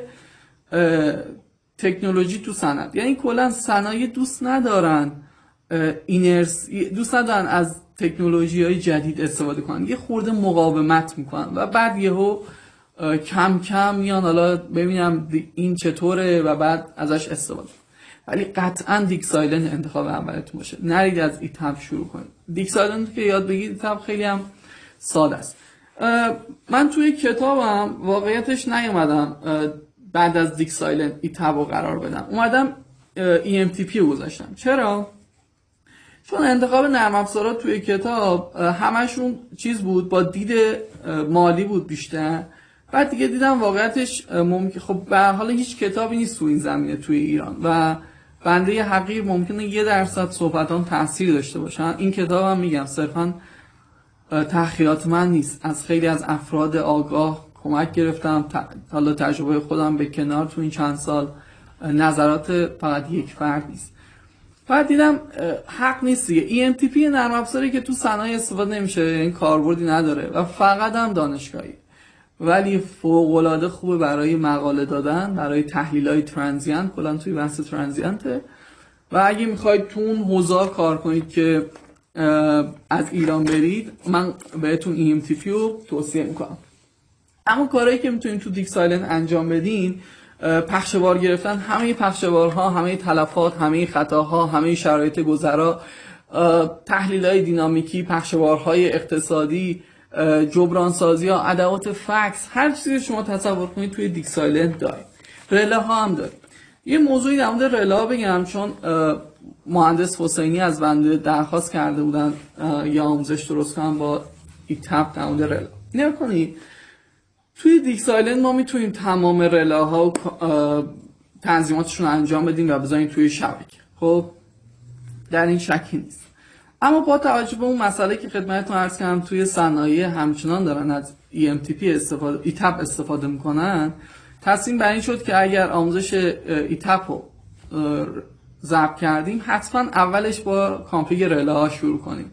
تکنولوژی تو صنعت. یعنی کلا صنایع دوست ندارن اینرس دوست ندارن از تکنولوژی های جدید استفاده کنن. یه خورده مقاومت می‌کنن و بعد یهو کم کم میان. حالا ببینم این چطوره و بعد ازش استفاده ولی قطعا DIgSILENT انتخاب اولتون باشه. نرید از ETAP شروع کنید. DIgSILENT که یاد بگید ETAP خیلی هم ساده است. من توی کتابم واقعیتش نیومدم بعد از DIgSILENT ETAP رو قرار بدم. اومدم EMTP رو گذاشتم. چرا؟ چون انتخاب نرم افزارات توی کتاب همشون چیز بود با دید مالی بود بیشتر. بعد دیگه دیدم واقعیتش ممکن خب به حال هیچ کتابی نیست تو این زمینه توی ایران. و بنده حقیر ممکنه یه درصد صحبتان تاثیر داشته باشن این کتاب هم میگم صرفا تحقیقات من نیست. از خیلی از افراد آگاه کمک گرفتم. حالا تجربه خودم به کنار تو این چند سال نظرات فقط یک فرد نیست. بعد دیدم حق نیست دیگه. EMTP نرم افزاری که تو صنایع استفاده نمیشه این یعنی کاربردی نداره و فقط هم دانشگاهی. ولی فوق العاده خوبه برای مقاله دادن برای تحلیل های transient کلا توی بحث transient ه و اگه می‌خواید تو اون حوزه کار کنید که از ایران برید من بهتون EMTP رو توصیه می‌کنم. اما کارهایی که می‌تونید تو DIgSILENT انجام بدین پخش بار گرفتن. همه پخش بارها همه تلفات همه خطاها همه شرایط گذرا تحلیل های دینامیکی پخش بارهای اقتصادی جبران سازی ها ادوات FACTS هر چیزی شما تصور کنید توی DIgSILENT دارید رله ها هم دارید یه موضوعی در مورد رله بگم چون مهندس حسینی از بنده درخواست کرده بودن یا آموزش درست کنم با ETAP در مورد رله نیا توی DIgSILENT ما می‌تونیم تمام رله ها و تنظیماتشون انجام بدیم و بذاریم توی شبکه. خب در این شکی نیست. اما با توجه به اون مسئله که خدمتتون عرض کردم توی صنایع همچنان دارن از EMTP استفاده ETAP استفاده می‌کنن. تصمیم بر این شد که اگر آموزش ETAP رو ضبط کردیم حتما اولش با config رله ها شروع کنیم.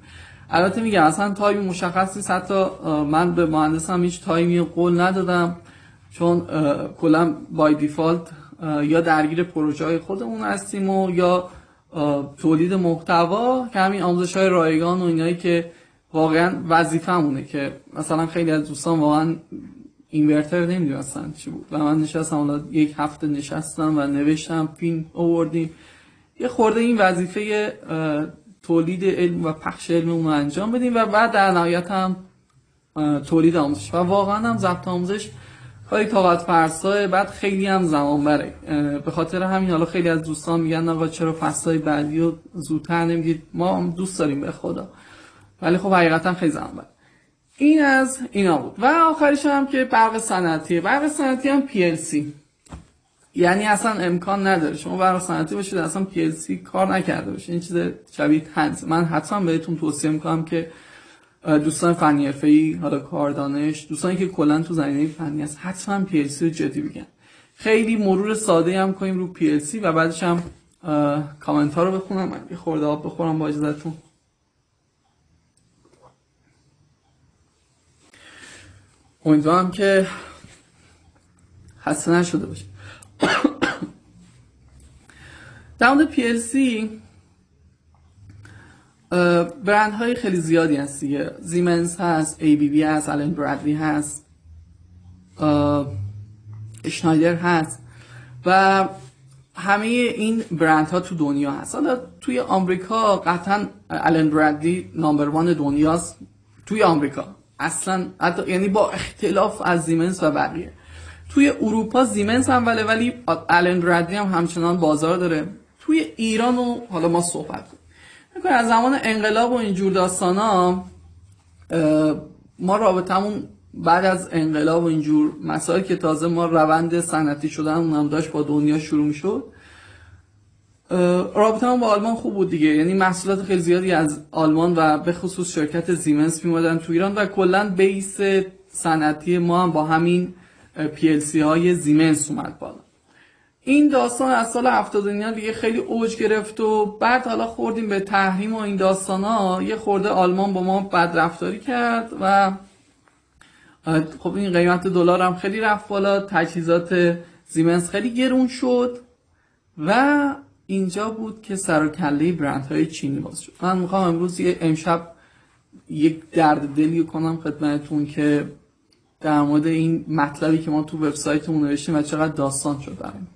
البته میگم اصلا time مشخص نیست. حتی من به مهندسم هیچ time ی قول ندادم چون کلا by default یا درگیر پروژه های خودمون هستیم و یا تولید محتوا که همین آموزش های رایگان و اینایی که واقعا وظیفمونه که مثلا خیلی از دوستان واقعا اینورتر نمی‌دونستن چی بود. و من نشستم حالا یک هفته نشستم و نوشتم فیلم آوردیم. یه خورده این وظیفه تولید علم و پخش علم رو انجام بدیم و بعد در نهایت هم تولید آموزش. و واقعا هم ضبط آموزش کاری طاقت فرسای بعد خیلی هم زمان بره. به خاطر همین حالا خیلی از دوستان میگن آقا چرا فصلای بعدی رو زودتر نمیگید ما هم دوست داریم به خدا. ولی خب حقیقتا خیلی زمان بعد این از اینا بود. و آخرش هم که برق صنعتی برق صنعتی هم PLC یعنی اصلا امکان نداره. شما برق صنعتی باشید اصلا PLC کار نکرده باشه این چیز شبیه من حتما بهتون توصیه می‌کنم که دوستان فنی ای حالا کاردانش دوستانی که کلا تو زمینه فنی هست حتما PLC رو جدی بگن خیلی مرور ساده هم کنیم رو PLC و بعدش هم کامنت ها رو بخونم. من یه خورده آب بخورم با اجازتون امیدوارم که خسته نشده باشه [coughs] در مورد PLC برند های خیلی زیادی هست دیگه. زیمنز هست ABB هست آلن برادلی هست. اشنایدر هست. و همه این برند ها تو دنیا هست. حالا توی آمریکا قطعا آلن برادلی نامبر وان دنیاست توی آمریکا. اصلا یعنی با اختلاف از زیمنس و بقیه. توی اروپا زیمنس هم ولی ولی آلن برادلی هم همچنان بازار داره. توی ایران و حالا ما صحبت کنیم از زمان انقلاب و اینجور داستان ها ما رابطمون بعد از انقلاب و اینجور مسائل که تازه ما روند صنعتی شدن اونم داشت با دنیا شروع شد رابطه با آلمان خوب بود دیگه. یعنی محصولات خیلی زیادی از آلمان و به خصوص شرکت زیمنس میمادن تو ایران و کلا بیس صنعتی ما هم با همین PLC های زیمنس اومد بالا. این داستان از سال 79 دیگه خیلی اوج گرفت و بعد حالا خوردیم به تحریم و این داستان ها یه خورده آلمان با ما بد رفتاری کرد و خب این قیمت دلار هم خیلی رفت بالا. تجهیزات زیمنس خیلی گرون شد و اینجا بود که سر و کله برند های چینی باز شد. من می‌خوام امروز یه امشب یک درد دلی کنم خدمتتون که در مورد این مطلبی که ما تو وبسایتمون نوشتیم و چقدر داستان شد بریم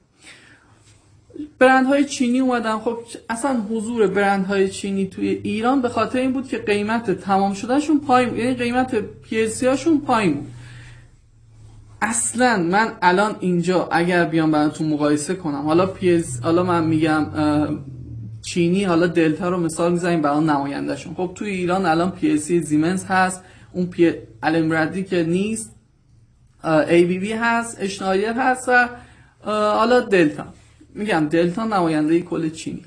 برند های چینی اومدن. خب اصلا حضور برند های چینی توی ایران به خاطر این بود که قیمت تمام شدهشون پایین یعنی قیمت پی هاشون پایین بود. اصلا من الان اینجا اگر بیام براتون مقایسه کنم حالا PLC ها حالا من میگم چینی حالا دلتا رو مثال می‌زنیم برای نمایندهشون. خب توی ایران الان PLC زیمنس هست اون PLC المردی که نیست ABB هست اشنایدر هست و حالا دلتا. میگم دلتا نماینده کل چینی.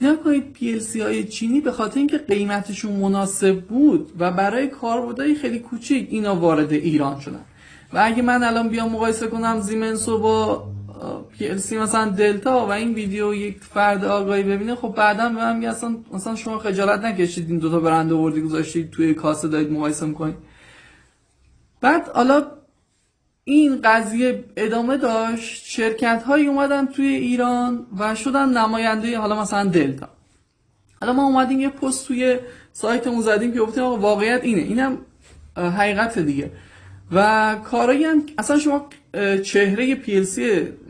یا کنید PLC های چینی به خاطر اینکه قیمتشون مناسب بود و برای کاربردهای خیلی کوچیک اینا وارد ایران شدن. و اگه من الان بیام مقایسه کنم زیمنسو با PLC مثلا دلتا و این ویدیو یک فرد آگاهی ببینه خب بعدا به من اصلا مثلا شما خجالت نکشید این دوتا برند آوردی گذاشتید توی کاسه دارید مقایسه می‌کنید. بعد حالا این قضیه ادامه داشت. شرکت هایی اومدن توی ایران و شدن نماینده حالا مثلا دلتا. حالا ما اومدیم یه پست توی سایتمون زدیم که گفتیم واقعیت اینه. اینم حقیقت دیگه. و کارایی هم اصلا شما چهره PLC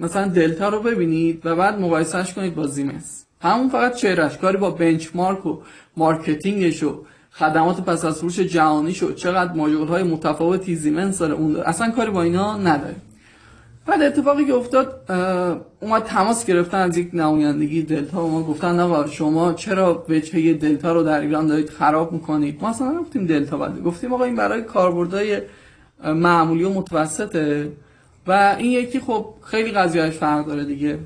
مثلا دلتا رو ببینید و بعد مقایسهش کنید با زیمنس همون فقط چهرهش کاری با benchmark و marketing ش و خدمات پس از فروش جهانی شد. چقدر ماژول های متفاوتی زیمنس داره. اون اصلا کاری با اینا نداره. بعد اتفاقی که افتاد اومد تماس گرفتن از یک نمایندگی دلتا. و ما گفتن نه شما چرا وجهه دلتا رو در ایران دارید خراب می‌کنید؟ ما اصلا نگفتیم دلتا بده گفتیم آقا این برای کاربردهای معمولی و متوسطه. و این یکی خب خیلی قضیهش فرق داره دیگه.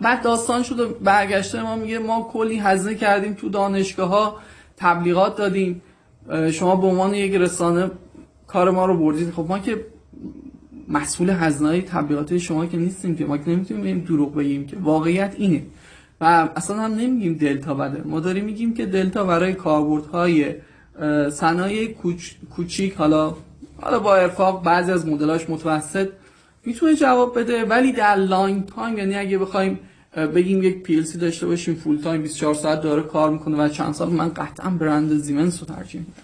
بعد داستان شد و برگشته ما میگه ما کلی هزینه کردیم تو دانشگاه ها تبلیغات دادیم. شما به عنوان یک رسانه کار ما رو بردید. خب ما که مسئول هزینه تبلیغات شما که نیستیم که ما که نمی‌تونیم دروغ بگیم که. واقعیت اینه. و اصلا هم نمیگیم دلتا بده. ما داریم میگیم که دلتا برای کاربردهای صنایع کوچیک حالا حالا با ارفاق بعضی از مدلاش متوسط می‌تونه جواب بده. ولی در long time یعنی اگه بخوایم بگیم یک PLC داشته باشیم full time 24 ساعت داره کار می‌کنه و چند سال من قطعا برند زیمنس رو ترجیح میدم.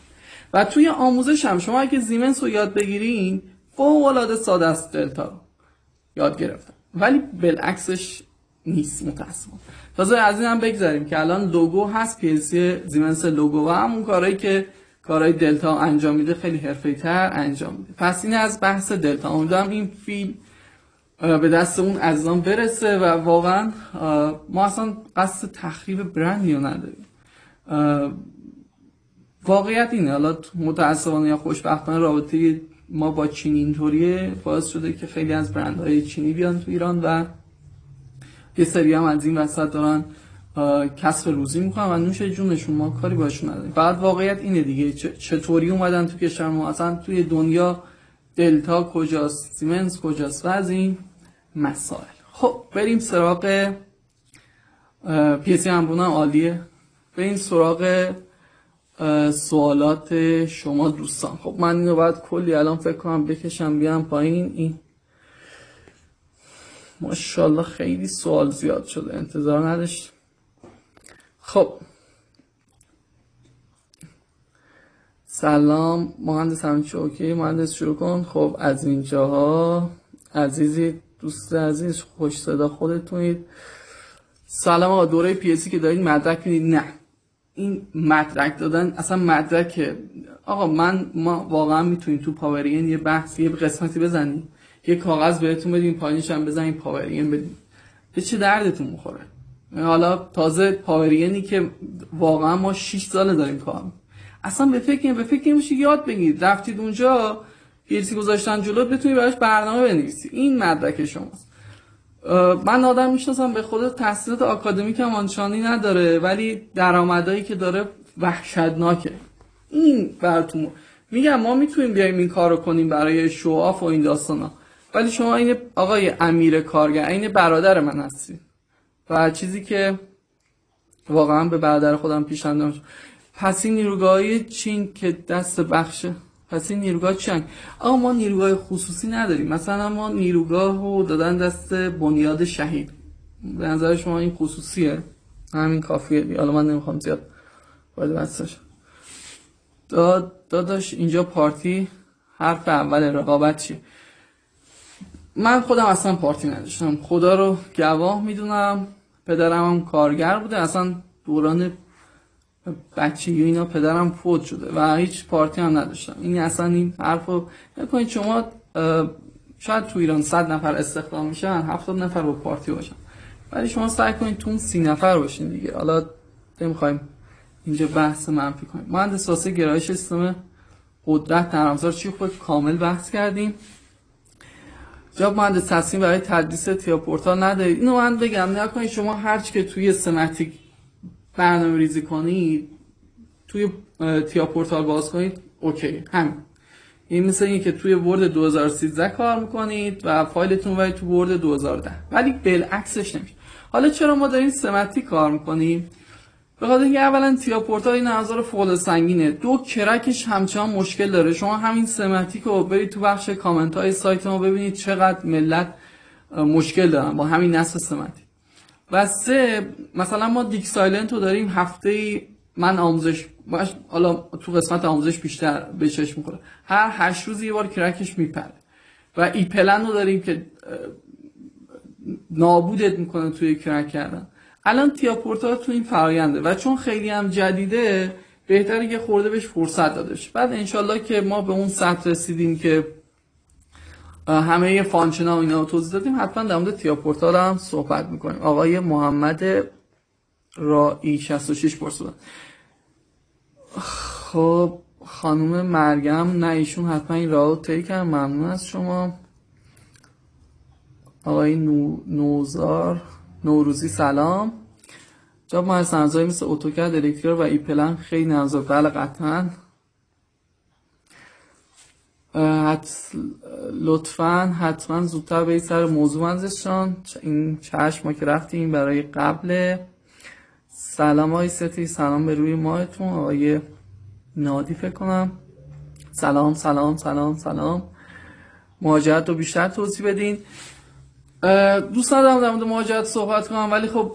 و توی آموزش هم شما اگه زیمنس رو یاد بگیرین فوق العاده ساده است دلتا رو. یاد گرفتم. ولی بالعکسش نیست متاسفانه. تازه از این هم بگذاریم که الان لوگو هست PLC زیمنس لوگو و همون کارهایی که کارهای دلتا انجام میده خیلی حرفه تر انجام میده. پس این از بحث دلتا. امیدوارم این فیلم به دست اون عزیزان برسه و واقعا ما اصلا قصد تخریب برندی رو نداریم. واقعیت اینه. حالا متاسفانه یا خوشبختانه رابطه ما با چین اینطوریه. باعث شده که خیلی از برندهای چینی بیان تو ایران و یه سری هم از این وسط دارن کسب روزی می‌کنن و نوش جونشون ما کاری باشون نداریم. بعد واقعیت اینه دیگه. چطوری اومدن تو کشور ما؟ اصلا توی دنیا دلتا کجاست؟ سیمنز کجاست؟ و از این مسائل. خب بریم سراغ پیسی هم عالیه. بریم سراغ سوالات شما دوستان. خب من اینو باید کلی الان فکر کنم بکشم بیام پایین. این ماشاءالله خیلی سوال زیاد شده. انتظار نداشت خب. سلام. مهندس همین اوکی. مهندس شروع کن. خب از اینجاها عزیزی دوست عزیز خوش صدا خودتونید. سلام آقا دوره پی که دارید مدرک می‌دید. نه این مدرک دادن اصلا مدرک آقا من ما واقعا می‌تونیم تو پاورین یه بحث یه قسمتی بزنیم. یه کاغذ بهتون بدیم پایینش هم بزنیم پاورین بدیم. به چه دردتون می‌خوره؟ حالا تازه پاورینی که واقعا ما 6 ساله داریم کار اصلا به فکر به فکر میشه یاد بگیرید رفتید اونجا پیرسی گذاشتن جلو بتونی براش برنامه بنویسی. این مدرک شماست. من آدم می‌شناسم به خود تحصیلات آکادمیک هم آنچانی نداره ولی درآمدایی که داره وحشتناکه. این براتون میگم ما می‌تونیم بیایم این کارو کنیم برای شواف و این داستانا. ولی شما این آقای امیر کارگر این برادر من هستی و چیزی که واقعا به برادر خودم پیش اندام پس این نیروگاهی چین که دست بخشه. پس این نیروگاه چی اما ما نیروگاه خصوصی نداریم. مثلا ما نیروگاه رو دادن دست بنیاد شهید. به نظر شما این خصوصیه؟ همین کافیه. حالا من نمی‌خوام زیاد بستش داد داداش اینجا پارتی حرف اول رقابت چیه؟ من خودم اصلا پارتی نداشتم. خدا رو گواه می‌دونم. پدرم هم کارگر بوده. اصلا دوران بچگی اینا پدرم فوت شده و هیچ پارتی هم نداشتم. این اصلا این حرفو نکنید شما شاید تو ایران صد نفر استخدام میشن هفتاد نفر با پارتی باشن. ولی شما سعی کنید تو سی نفر باشین دیگه. حالا نمی‌خوایم اینجا بحث منفی کنیم. مهندس واسه گرایش سیستم قدرت نرمزار چی خود کامل بحث کردیم. جاب مهندس تصمیم برای تدریس تیا پورتال ندارید. اینو من بگم نکنید شما هرچی که توی سمتیک برنامه ریزی کنید توی تیا پورتال باز کنید اوکی. هم این مثل اینه که توی ورد 2013 کار می‌کنید و فایلتون باید تو ورد 2010 ولی بالعکسش نمیشه. حالا چرا ما داریم SIMATIC کار می‌کنیم؟ به خاطر اینکه اولا TIA Portal این ابزار full سنگینه. دو crack ش همچنان مشکل داره. شما همین SIMATIC رو برید تو بخش کامنت های سایت ما ببینید چقدر ملت مشکل دارن با همین نصف سمتی. و سه مثلا ما DIgSILENT رو داریم هفته ای من آموزش حالا تو قسمت آموزش بیشتر به چشم می‌خوره. هر هشت روز یه بار crack ش میپره. و EPLAN رو داریم که نابودت می‌کنه توی crack کردن. الان TIA Portal تو این فراینده و چون خیلی هم جدیده بهتره که خورده بهش فرصت داده بعد انشالله که ما به اون سطح رسیدیم که همه function ها اینا رو توضیح دادیم. حتما در مورد TIA Portal هم صحبت می‌کنیم. آقای محمد رایی 66 پرسیدن. خب خانم مرگم نه ایشون حتما این راه طی کردن. ممنون از شما. آقای نو... نوزار نوروزی سلام. جاب ما از مثل اتوکد الکترا و ایپلن خیلی نمزار بله قطعا. لطفا حتما زودتر به سر موضوع منزشان. این چشم ما که رفتیم برای قبل. سلام های ستی سلام به روی ماهتون آقای نادی فکر کنم. سلام سلام سلام سلام. مهاجرت رو بیشتر توضیح بدین. دوست ندارم در مورد مهاجرت صحبت کنم ولی خب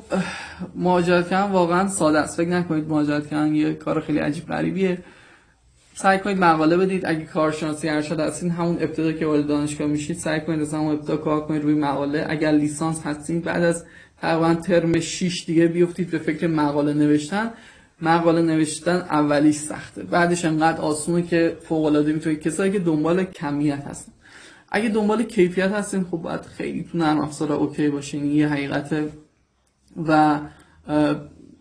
مهاجرت کردن واقعا ساده است. فکر نکنید مهاجرت کردن یه کار خیلی عجیب غریبیه. سعی کنید مقاله بدید. اگه کارشناسی ارشد هستین همون ابتدا که وارد دانشگاه میشید سعی کنید از همون ابتدا کار کنید روی مقاله. اگر لیسانس هستین بعد از تقریبا ترم 6 دیگه بیفتید به فکر مقاله نوشتن. مقاله نوشتن اولیش سخته. بعدش انقدر آسونه که فوق العاده می‌تونید. کسایی که دنبال کمیت هستن. اگه دنبال کیفیت هستین خب باید خیلی تو نرم افزار okay باشین. یه حقیقت و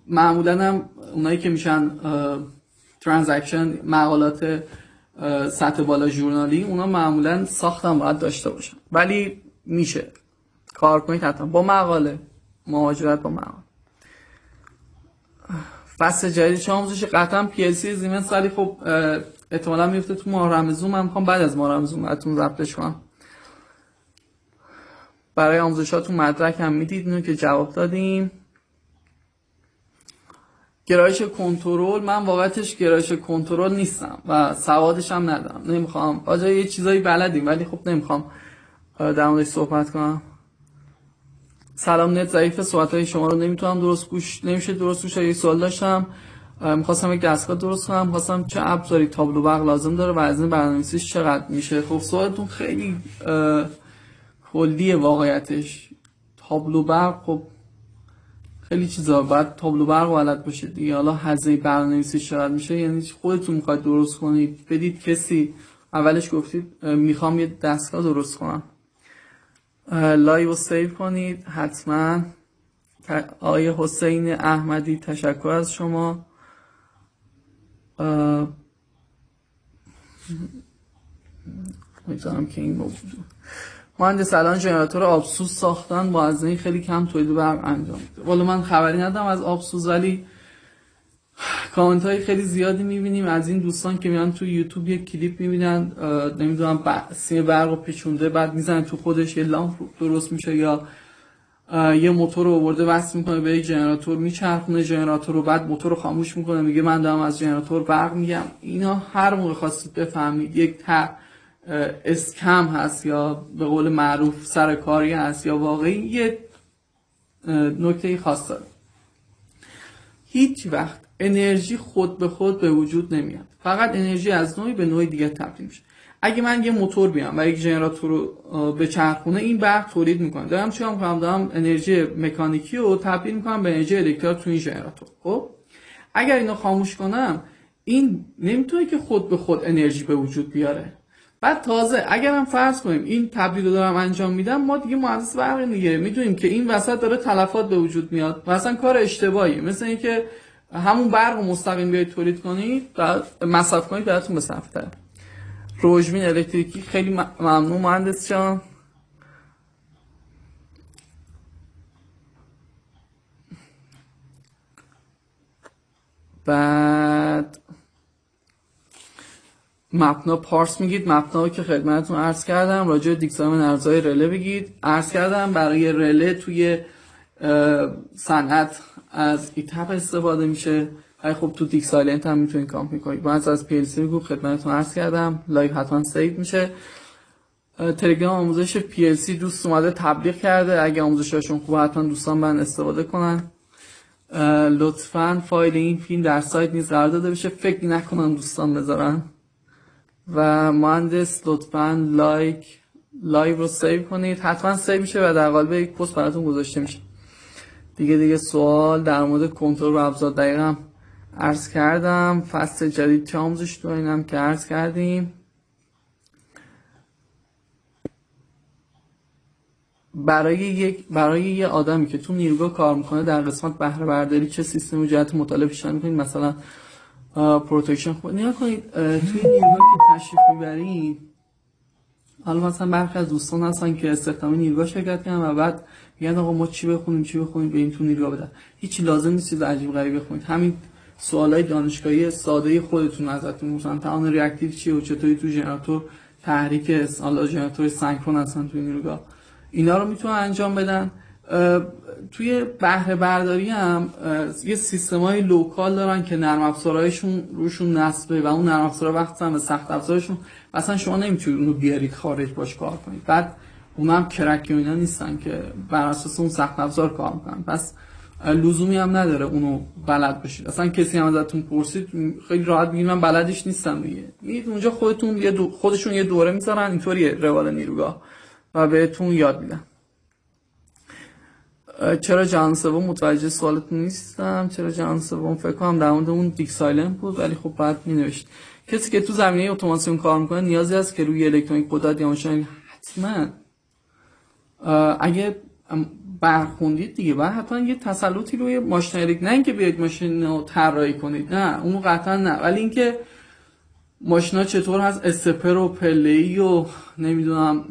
معمولا هم اونایی که میشن transaction مقالات سطح بالا journal ی اونا معمولا ساختم باید داشته باشن. ولی میشه. کار کنید حتما. با مقاله. مهاجرت با مقاله. فصل جدید چه آموزش قطعا پی ال سی زیمنس ولی خب احتمالا میفته تو ماه رمزون من می‌خوام بعد از ماه رمزون براتون ضبطش کنم. برای آموزشاتون مدرک هم می‌دید. اینو که جواب دادیم. گرایش کنترل من واقعتش گرایش کنترل نیستم و سوادش هم ندارم. نمی‌خوام. آجا یه چیزایی بلدیم ولی خب نمی‌خوام. در موردش صحبت کنم. سلام نت ضعیف صحبت های شما رو نمی‌تونم درست گوش نمیشه درست گوش یه سوال داشتم. می‌خواستم یک دستگاه درست کنم. می‌خواستم چه ابزاری تابلو برق لازم داره و از این برنامه‌نویسیش چقدر میشه. خب سوالتون خیلی کلیه واقعیتش. تابلو برق خب خیلی چیزا باید تابلو برق بلد باشه دیگه. حالا هزینه برنامه‌نویسی چقدر میشه یعنی خودتون می‌خواید درست کنید. بدید کسی. اولش گفتید می‌خوام یه دستگاه درست کنم. لایو سیو کنید حتما. آقای حسین احمدی تشکر از شما. می‌تونم که این موجود مهندس الان ژنراتور آبسوز ساختن با از خیلی کم تولید برق انجام میده. ولی من خبری ندارم از آبسوز ولی کامنت های خیلی زیادی می‌بینیم. از این دوستان که میان تو یوتیوب یک کلیپ می‌بینن نمی‌دونم سیم برق رو پیچونده بعد می‌زنن تو خودش یه لامپ درست میشه یا یه موتور رو آورده وصل می‌کنه به یک ژنراتور میچرخونه ژنراتور رو بعد موتور رو خاموش می‌کنه میگه من دارم از ژنراتور برق میگم. اینا هر موقع خواستید بفهمید یک اسکم هست یا به قول معروف سرکاری هست یا واقعی یه نکته خاص داره. هیچ وقت انرژی خود به خود به وجود نمیاد. فقط انرژی از نوعی به نوع دیگه تبدیل میشه. اگه من یه موتور بیام و یک ژنراتور رو به چرخونه این برق تولید می‌کنه. دارم چیکار می‌کنم؟ دارم انرژی مکانیکی رو تبدیل می‌کنم به انرژی الکتریک تو این ژنراتور. خب؟ اگر اینو خاموش کنم این نمی‌تونه که خود به خود انرژی به وجود بیاره. بعد تازه اگرم فرض کنیم این تبدیل رو دارم انجام میدم ما دیگه مهندس برق دیگه می‌دونیم که این وسط داره تلفات به وجود میاد و اصلا کار اشتباهی. مثل اینکه همون برق مستقیم بیاید تولید کنید مصرف کنید براتون به صفته روژمین الکتریکی. خیلی ممنون مهندس جان. بعد مپنا پارس میگید مپنا که خدمتتون عرض کردم. راجع دیکسام ارزای رله بگید. عرض کردم برای رله توی صنعت از ETAP استفاده میشه. ای خب تو DIgSILENT هم می‌تونید کامپی کنید. من از PLC میگم خدمتتون عرض کردم. live حتما save میشه. تلگرام آموزش PLC دوست اومده تبلیغ کرده. اگه آموزششون خوبه حتما دوستان من استفاده کنن. لطفا فایل این فیلم در سایت نیز قرار داده بشه. فکر نکنم دوستان بذارن. و مهندس لطفا live live رو save کنید. حتما save میشه و در قالب یک پست براتون گذاشته میشه. دیگه دیگه سوال در مورد کنترل و ابزار. دقیقا عرض کردم فصل جدید چه آموزش داریم که عرض کردیم؟ برای یک برای یه آدمی که تو نیروگاه کار می‌کنه در قسمت بهره برداری چه سیستم جهت مطالعه پیشنهاد می‌کنید؟ مثلا protection خود نیا کنید توی نیروگاه که تشریف می‌برید حالا مثلا برخی از دوستان هستن که استخدام نیروگاه شرکت کردن و بعد میگن آقا ما چی بخونیم چی بخونیم این تو نیروگاه بدن. هیچی لازم نیست چیز عجیب غریب بخونید. همین سوالای دانشگاهی ساده خودتون ازتون مثلا تعامل reactive چیه و چطوری تو ژنراتور تحریک حالا ژنراتور سنکرون هستن تو نیروگاه. اینا رو می‌تونن انجام بدن. توی بهره برداری هم یه سیستم های local دارن که نرم افزارهایشون روشون نصبه و اون نرم افزارها وقت هم به سخت افزارشون. اصلا شما نمی‌تونید اونو بیارید خارج باش کار کنید. بعد اون هم کرکی اینا نیستن که بر اساس اون سخت افزار کار می‌کنن. پس لزومی هم نداره اونو بلد بشید. اصلا کسی هم ازتون پرسید خیلی راحت بگید من بلدش نیستم دیگه. میگید اونجا خودتون یه دو... خودشون یه دوره می‌ذارن اینطوری روال نیروگاه. و بهتون یاد میدن. چرا جهان سوم متوجه سوالتون نیستم؟ چرا جهان سوم؟ فکر کنم در مورد اون دیک سایلنت بود ولی خب بعد می نوشت کسی که تو زمینه اتوماسیون کار می‌کنه نیازی هست که روی الکترونیک قدرت یا ماشین حتما اگه برخوندید دیگه بعد حتما یه تسلطی روی ماشین الکتریک نه اینکه بیاید ماشین رو طراحی کنید نه اونو قطعا نه. ولی اینکه ماشینا چطور هست؟ استپر و پله و نمی‌دونم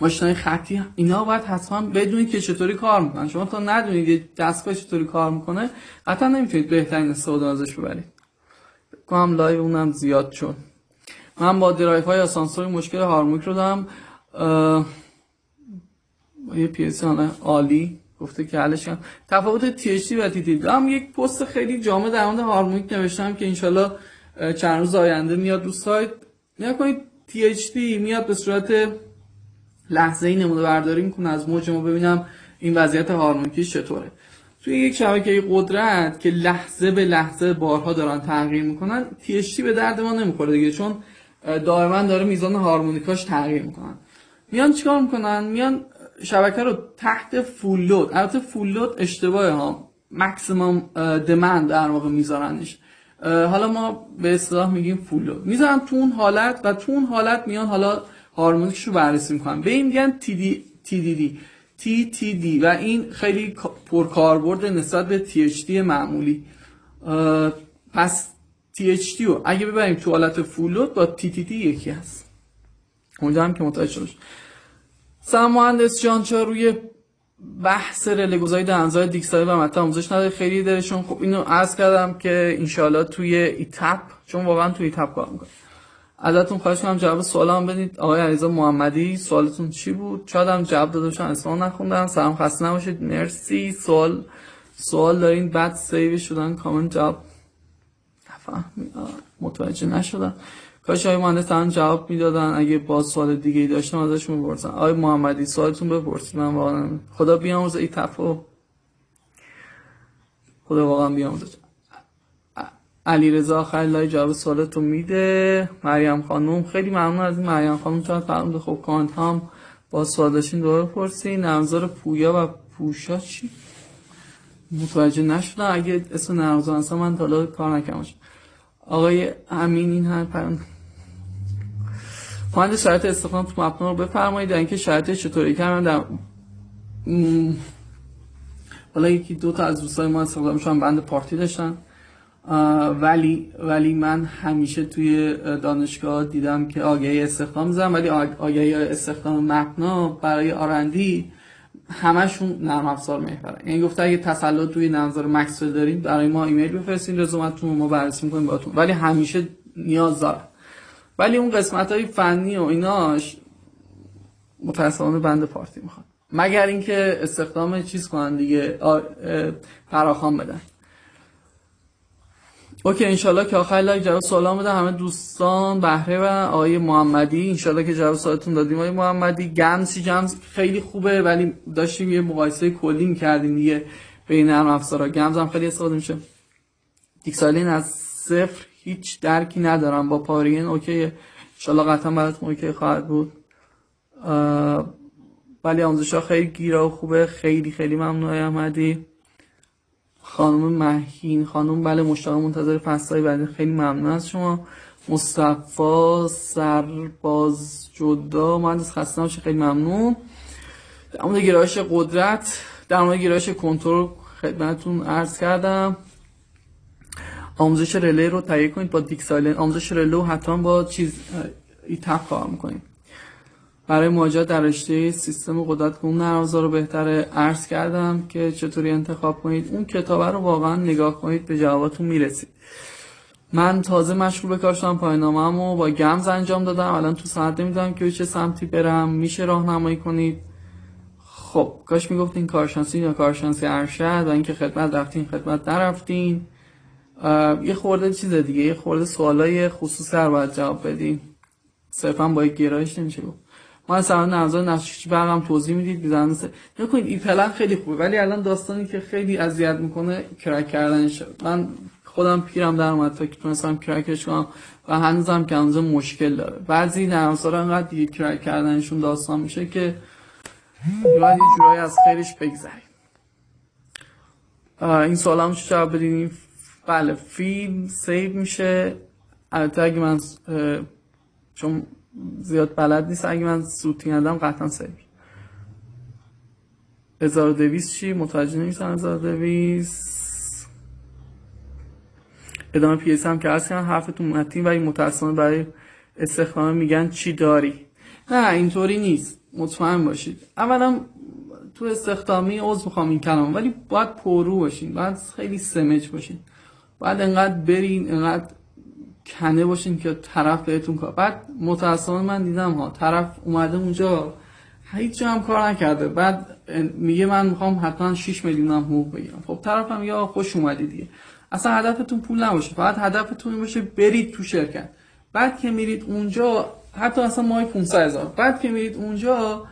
ماشین خطی اینا باید حتما بدونید که چطوری کار می‌کنن. شما تا ندونید دستگاه چطوری کار می‌کنه قطعا نمی‌تونید بهترین استفاده ازش ببرید. کنم لایو اونم زیاد شد. من با درایف های آسانسور مشکل هارمونیک رو دارم. یه پیسی عالی گفته که حلش کنم تفاوت تی و تی هم یک پست خیلی جامع در مورد هارمونیک نوشتم که انشالله چند روز آینده میاد رو سایت. کنید تی میاد به صورت لحظه ای نمونه برداری می‌کنه از موج ما. ببینم این وضعیت هارمونیکی چطوره. توی یک شبکه قدرت که لحظه به لحظه بارها دارن تغییر می‌کنن تی به درد ما نمی‌خوره دیگه چون دائما داره میزان هارمونیکاش تغییر می‌کنن. میان چیکار می‌کنن؟ میان شبکه رو تحت فول لود البته فول لود اشتباهه ها. مکسیمم دمند در واقع میذارنش. حالا ما به اصطلاح میگیم فول لود می‌ذارن تو اون حالت و تو اون حالت میان حالا هارمونیکش رو بررسی می‌کنن به این میگن تی دی و این خیلی پرکاربرد نسبت به دی معمولی. پس دی رو اگه ببریم تو حالت فول لود با دی یکی هست. امیدوارم که متوجه شد سلام مهندس جان چرا روی بحث رله گذاری دهنزای دیکسایی و مطلب آموزش نداره خیلی درشون خب اینو عرض کردم که انشالله توی ایتپ چون واقعا توی ایتپ کار می‌کنه ازتون خواهش کنم جواب سوالام بدید. آقای علیزا محمدی سوالتون چی بود؟ شاید هم جواب داده باشم اسمم نخوندم. سلام خسته نباشید. مرسی. سوال سوال دارین. بعد سیو شدن. کامنت جواب متوجه نشدم. کاش آقای مهندس تمام جواب می‌دادن. اگه با سوال دیگه ای داشتم ازشون بپرسن آقای محمدی سوالتون بپرسید. من واقعا خدا بیامرزه. ای تفو خدا واقعا بیامرزه. علی رضا آخر لای جواب سوالتو میده. مریم خانم خیلی ممنون از این مریم خانم چون فرمود خب کانت هم با سوال داشتین دوباره پرسین نمزار پویا و پوشا چی؟ متوجه نشدم. اگه اسم نمزار هستم من تا کار نکمش آقای امین این هم پرند مهندس شرط استخدام تو مپنا رو بفرمایید در اینکه شرط چطوری کردن در حالا یکی دو تا از دوستای ما استخدامشون بند پارتی داشتن. ولی ولی من همیشه توی دانشگاه دیدم که آگهی استخدام زدم ولی آگهی استخدام مبنا برای آرندی همشون نرم افزار محوره. یعنی گفته اگه تسلط توی نظر مکسل دارید برای ما ایمیل بفرستین رزومتون ما بررسی می‌کنیم باتون ولی همیشه نیاز داره ولی اون قسمت های فنی و ایناش متاسفانه بند پارتی می‌خواد مگر اینکه استخدام چیز کنن دیگه فراخوان بدن. اوکی انشالله که آخر لایک جواب سوال بده. همه دوستان بهره و آقای محمدی. انشالله که جواب سوالتون دادیم. آقای محمدی گمسی جمز خیلی خوبه ولی داشتیم یه مقایسه کلی می‌کردیم دیگه بین نرم افزارا. گمز هم خیلی استفاده میشه. دیکسالین از صفر هیچ درکی ندارم. با پارین اوکی انشالله قطعا براتون اوکی خواهد بود. ولی آموزش خیلی گیرا و خوبه. خیلی خیلی ممنون احمدی. خانم مهین خانم بله مشتاق منتظر فصلهای بعد خیلی ممنون از شما. مصطفی سرباز جدا مهندس خسته نباشه خیلی ممنون. در مورد گرایش قدرت در مورد گرایش کنترل خدمتتون عرض کردم. آموزش رله رو تهیه کنید با دیکسایلن آموزش رله حتما با چیز ایتپ کار می‌کنید. برای مواجهه در رشته سیستم قدرت اون نرمافزار رو بهتر عرض کردم که چطوری انتخاب کنید. اون کتاب رو واقعا نگاه کنید به جواباتون می‌رسید. من تازه مشغول به کار شدم پایانامه‌مو و با گمز انجام دادم. الان تو ساعت نمی‌دونم که چه سمتی برم میشه راهنمایی کنید؟ خب کاش می‌گفتین کارشناسی یا کارشناسی ارشد و اینکه خدمت رفتین خدمت نرفتین. یه خورده چیز دیگه یه خورده سوالای خصوصی رو باید جواب بدین. صرفا با یک گرایش نمیشه گفت. ما از سران نظر نقشش برقم توضیح می‌دید بیزنس نکنید این پلن خیلی خوبه ولی الان داستانی که خیلی اذیت می‌کنه کرک کردنش من خودم پیرم در اومد تا که تونستم کرکش کنم و هنوزم که هنوز مشکل داره. بعضی نرمسار انقدر دیگه کرک کردنشون داستان میشه که باید یه جورایی از خیرش بگذریم. این سوال هم جواب بدین؟ بله فیلم سیو میشه. البته اگه من چون زیاد بلد نیست. اگه من سوتی ندم قطعا سیو 1200 چی؟ متوجه نمیشن 1200 ادامه پی هم که هست حرفتون متین ولی متاسفانه برای استخدام میگن چی داری. نه اینطوری نیست. مطمئن باشید. اولا تو استخدامی عضو می‌خوام این کلام ولی باید پرو باشین. باید خیلی سمج باشین. باید انقدر برین انقدر کنه باشین که طرف بهتون کار بعد متاسفانه من دیدم ها طرف اومده اونجا هیچ جا هم کار نکرده. بعد میگه من می‌خوام حتما 6 میلیون هم حقوق بگیرم. خب طرف هم یا خوش اومدی دیگه. اصلا هدفتون پول نباشه. فقط هدفتون باشه برید تو شرکت. بعد که میرید اونجا حتی اصلا ماه 500 هزار. بعد که میرید اونجا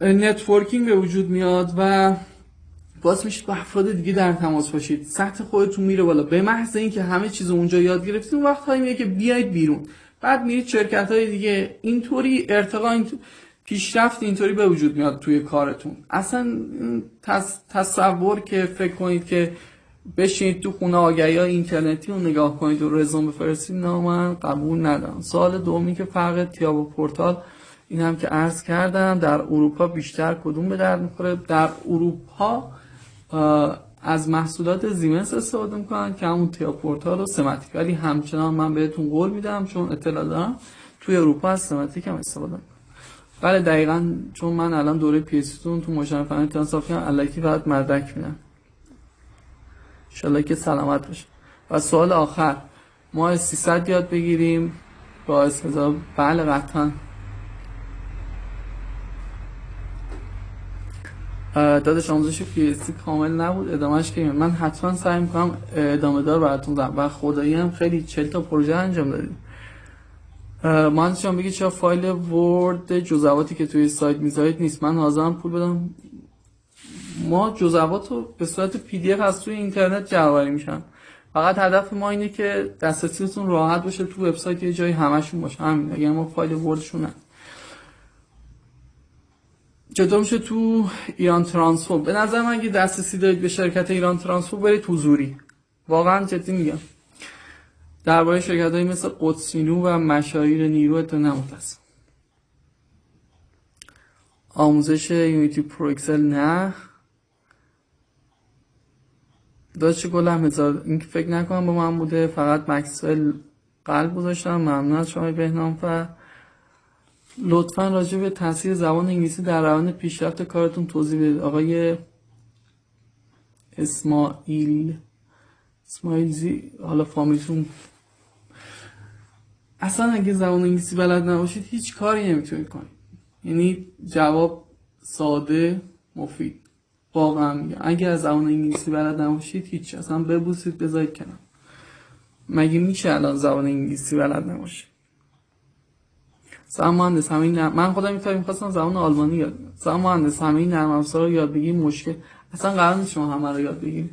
networking به وجود میاد و باز میشید با افراد دیگه در تماس باشید. سطح خودتون میره بالا. به محض اینکه همه چیز اونجا یاد گرفتید اون وقت میگه که بیاید بیرون. بعد میرید شرکت های دیگه. اینطوری ارتقا این پیشرفت اینطوری به وجود میاد توی کارتون. اصلا تصور که فکر کنید که بشینید تو خونه آگهی های اینترنتی رو نگاه کنید و رزومه بفرستید نه من قبول ندارم. سوال دومی که فرق ETAP و پورتال این هم که عرض کردم در اروپا بیشتر کدوم به درد می‌خوره؟ در اروپا از محصولات زیمنس استفاده می‌کنن که همون تیا پورتال و سماتیک ولی همچنان من بهتون قول میدم چون اطلاع دارم توی اروپا از سماتیک هم استفاده می‌کنن. بله دقیقا چون من الان دوره پیستون تو مشاور فنی تنصاف کردم الکی فقط مدرک میدم انشالله که سلامت باشه. و سوال آخر ما 300 یاد بگیریم. با استفاده بله قطعا. دادش آموزش پیستی کامل نبود. ادامهش که من حتما سعی می‌کنم ادامه دار براتون دارم و خدایی هم خیلی چل تا پروژه انجام دادیم. مهندس بگید چرا فایل ورد جزواتی که توی سایت می‌ذارید نیست؟ من حاضرم پول بدم. ما جزوات رو به صورت پی دی اف از توی اینترنت جمعآوری میشن فقط هدف ما اینه که دسترسیتون راحت باشه تو وبسایت یه جایی همشون باشه. همین اگر ما فایل Word شون نه چطور میشه تو ایران ترانسفور به نظر من اگه دسترسی دارید به شرکت ایران ترانسفور برید حضوری. واقعا جدی میگم. درباره شرکت هایی مثل قدس نیرو و مشانیر نیرو اطلاع آموزش Unity Pro XL نه. داشت گلم هزار این فکر نکنم با من بوده فقط مکسول قلب گذاشتم. ممنون از شما بهنام و لطفا راجع به تاثیر زبان انگلیسی در روند پیشرفت کارتون توضیح بدید. آقای اسماعیل. اسماعیل زی حالا فامیلتون. اصلا اگه زبان انگلیسی بلد نباشید هیچ کاری نمی‌تونید کنید. یعنی جواب ساده مفید. واقعا میگم. اگر از زبان انگلیسی بلد نباشید هیچ. اصلا ببوسید بذارید کنم مگه میشه الان زبان انگلیسی بلد نباشید؟ سلام مهندس همین نرم... من خودم این می‌خواستم زبان آلمانی یاد سلام مهندس همین نرم افزار رو یاد بگیم مشکل اصلا قرار نیست شما همه رو یاد بگیرید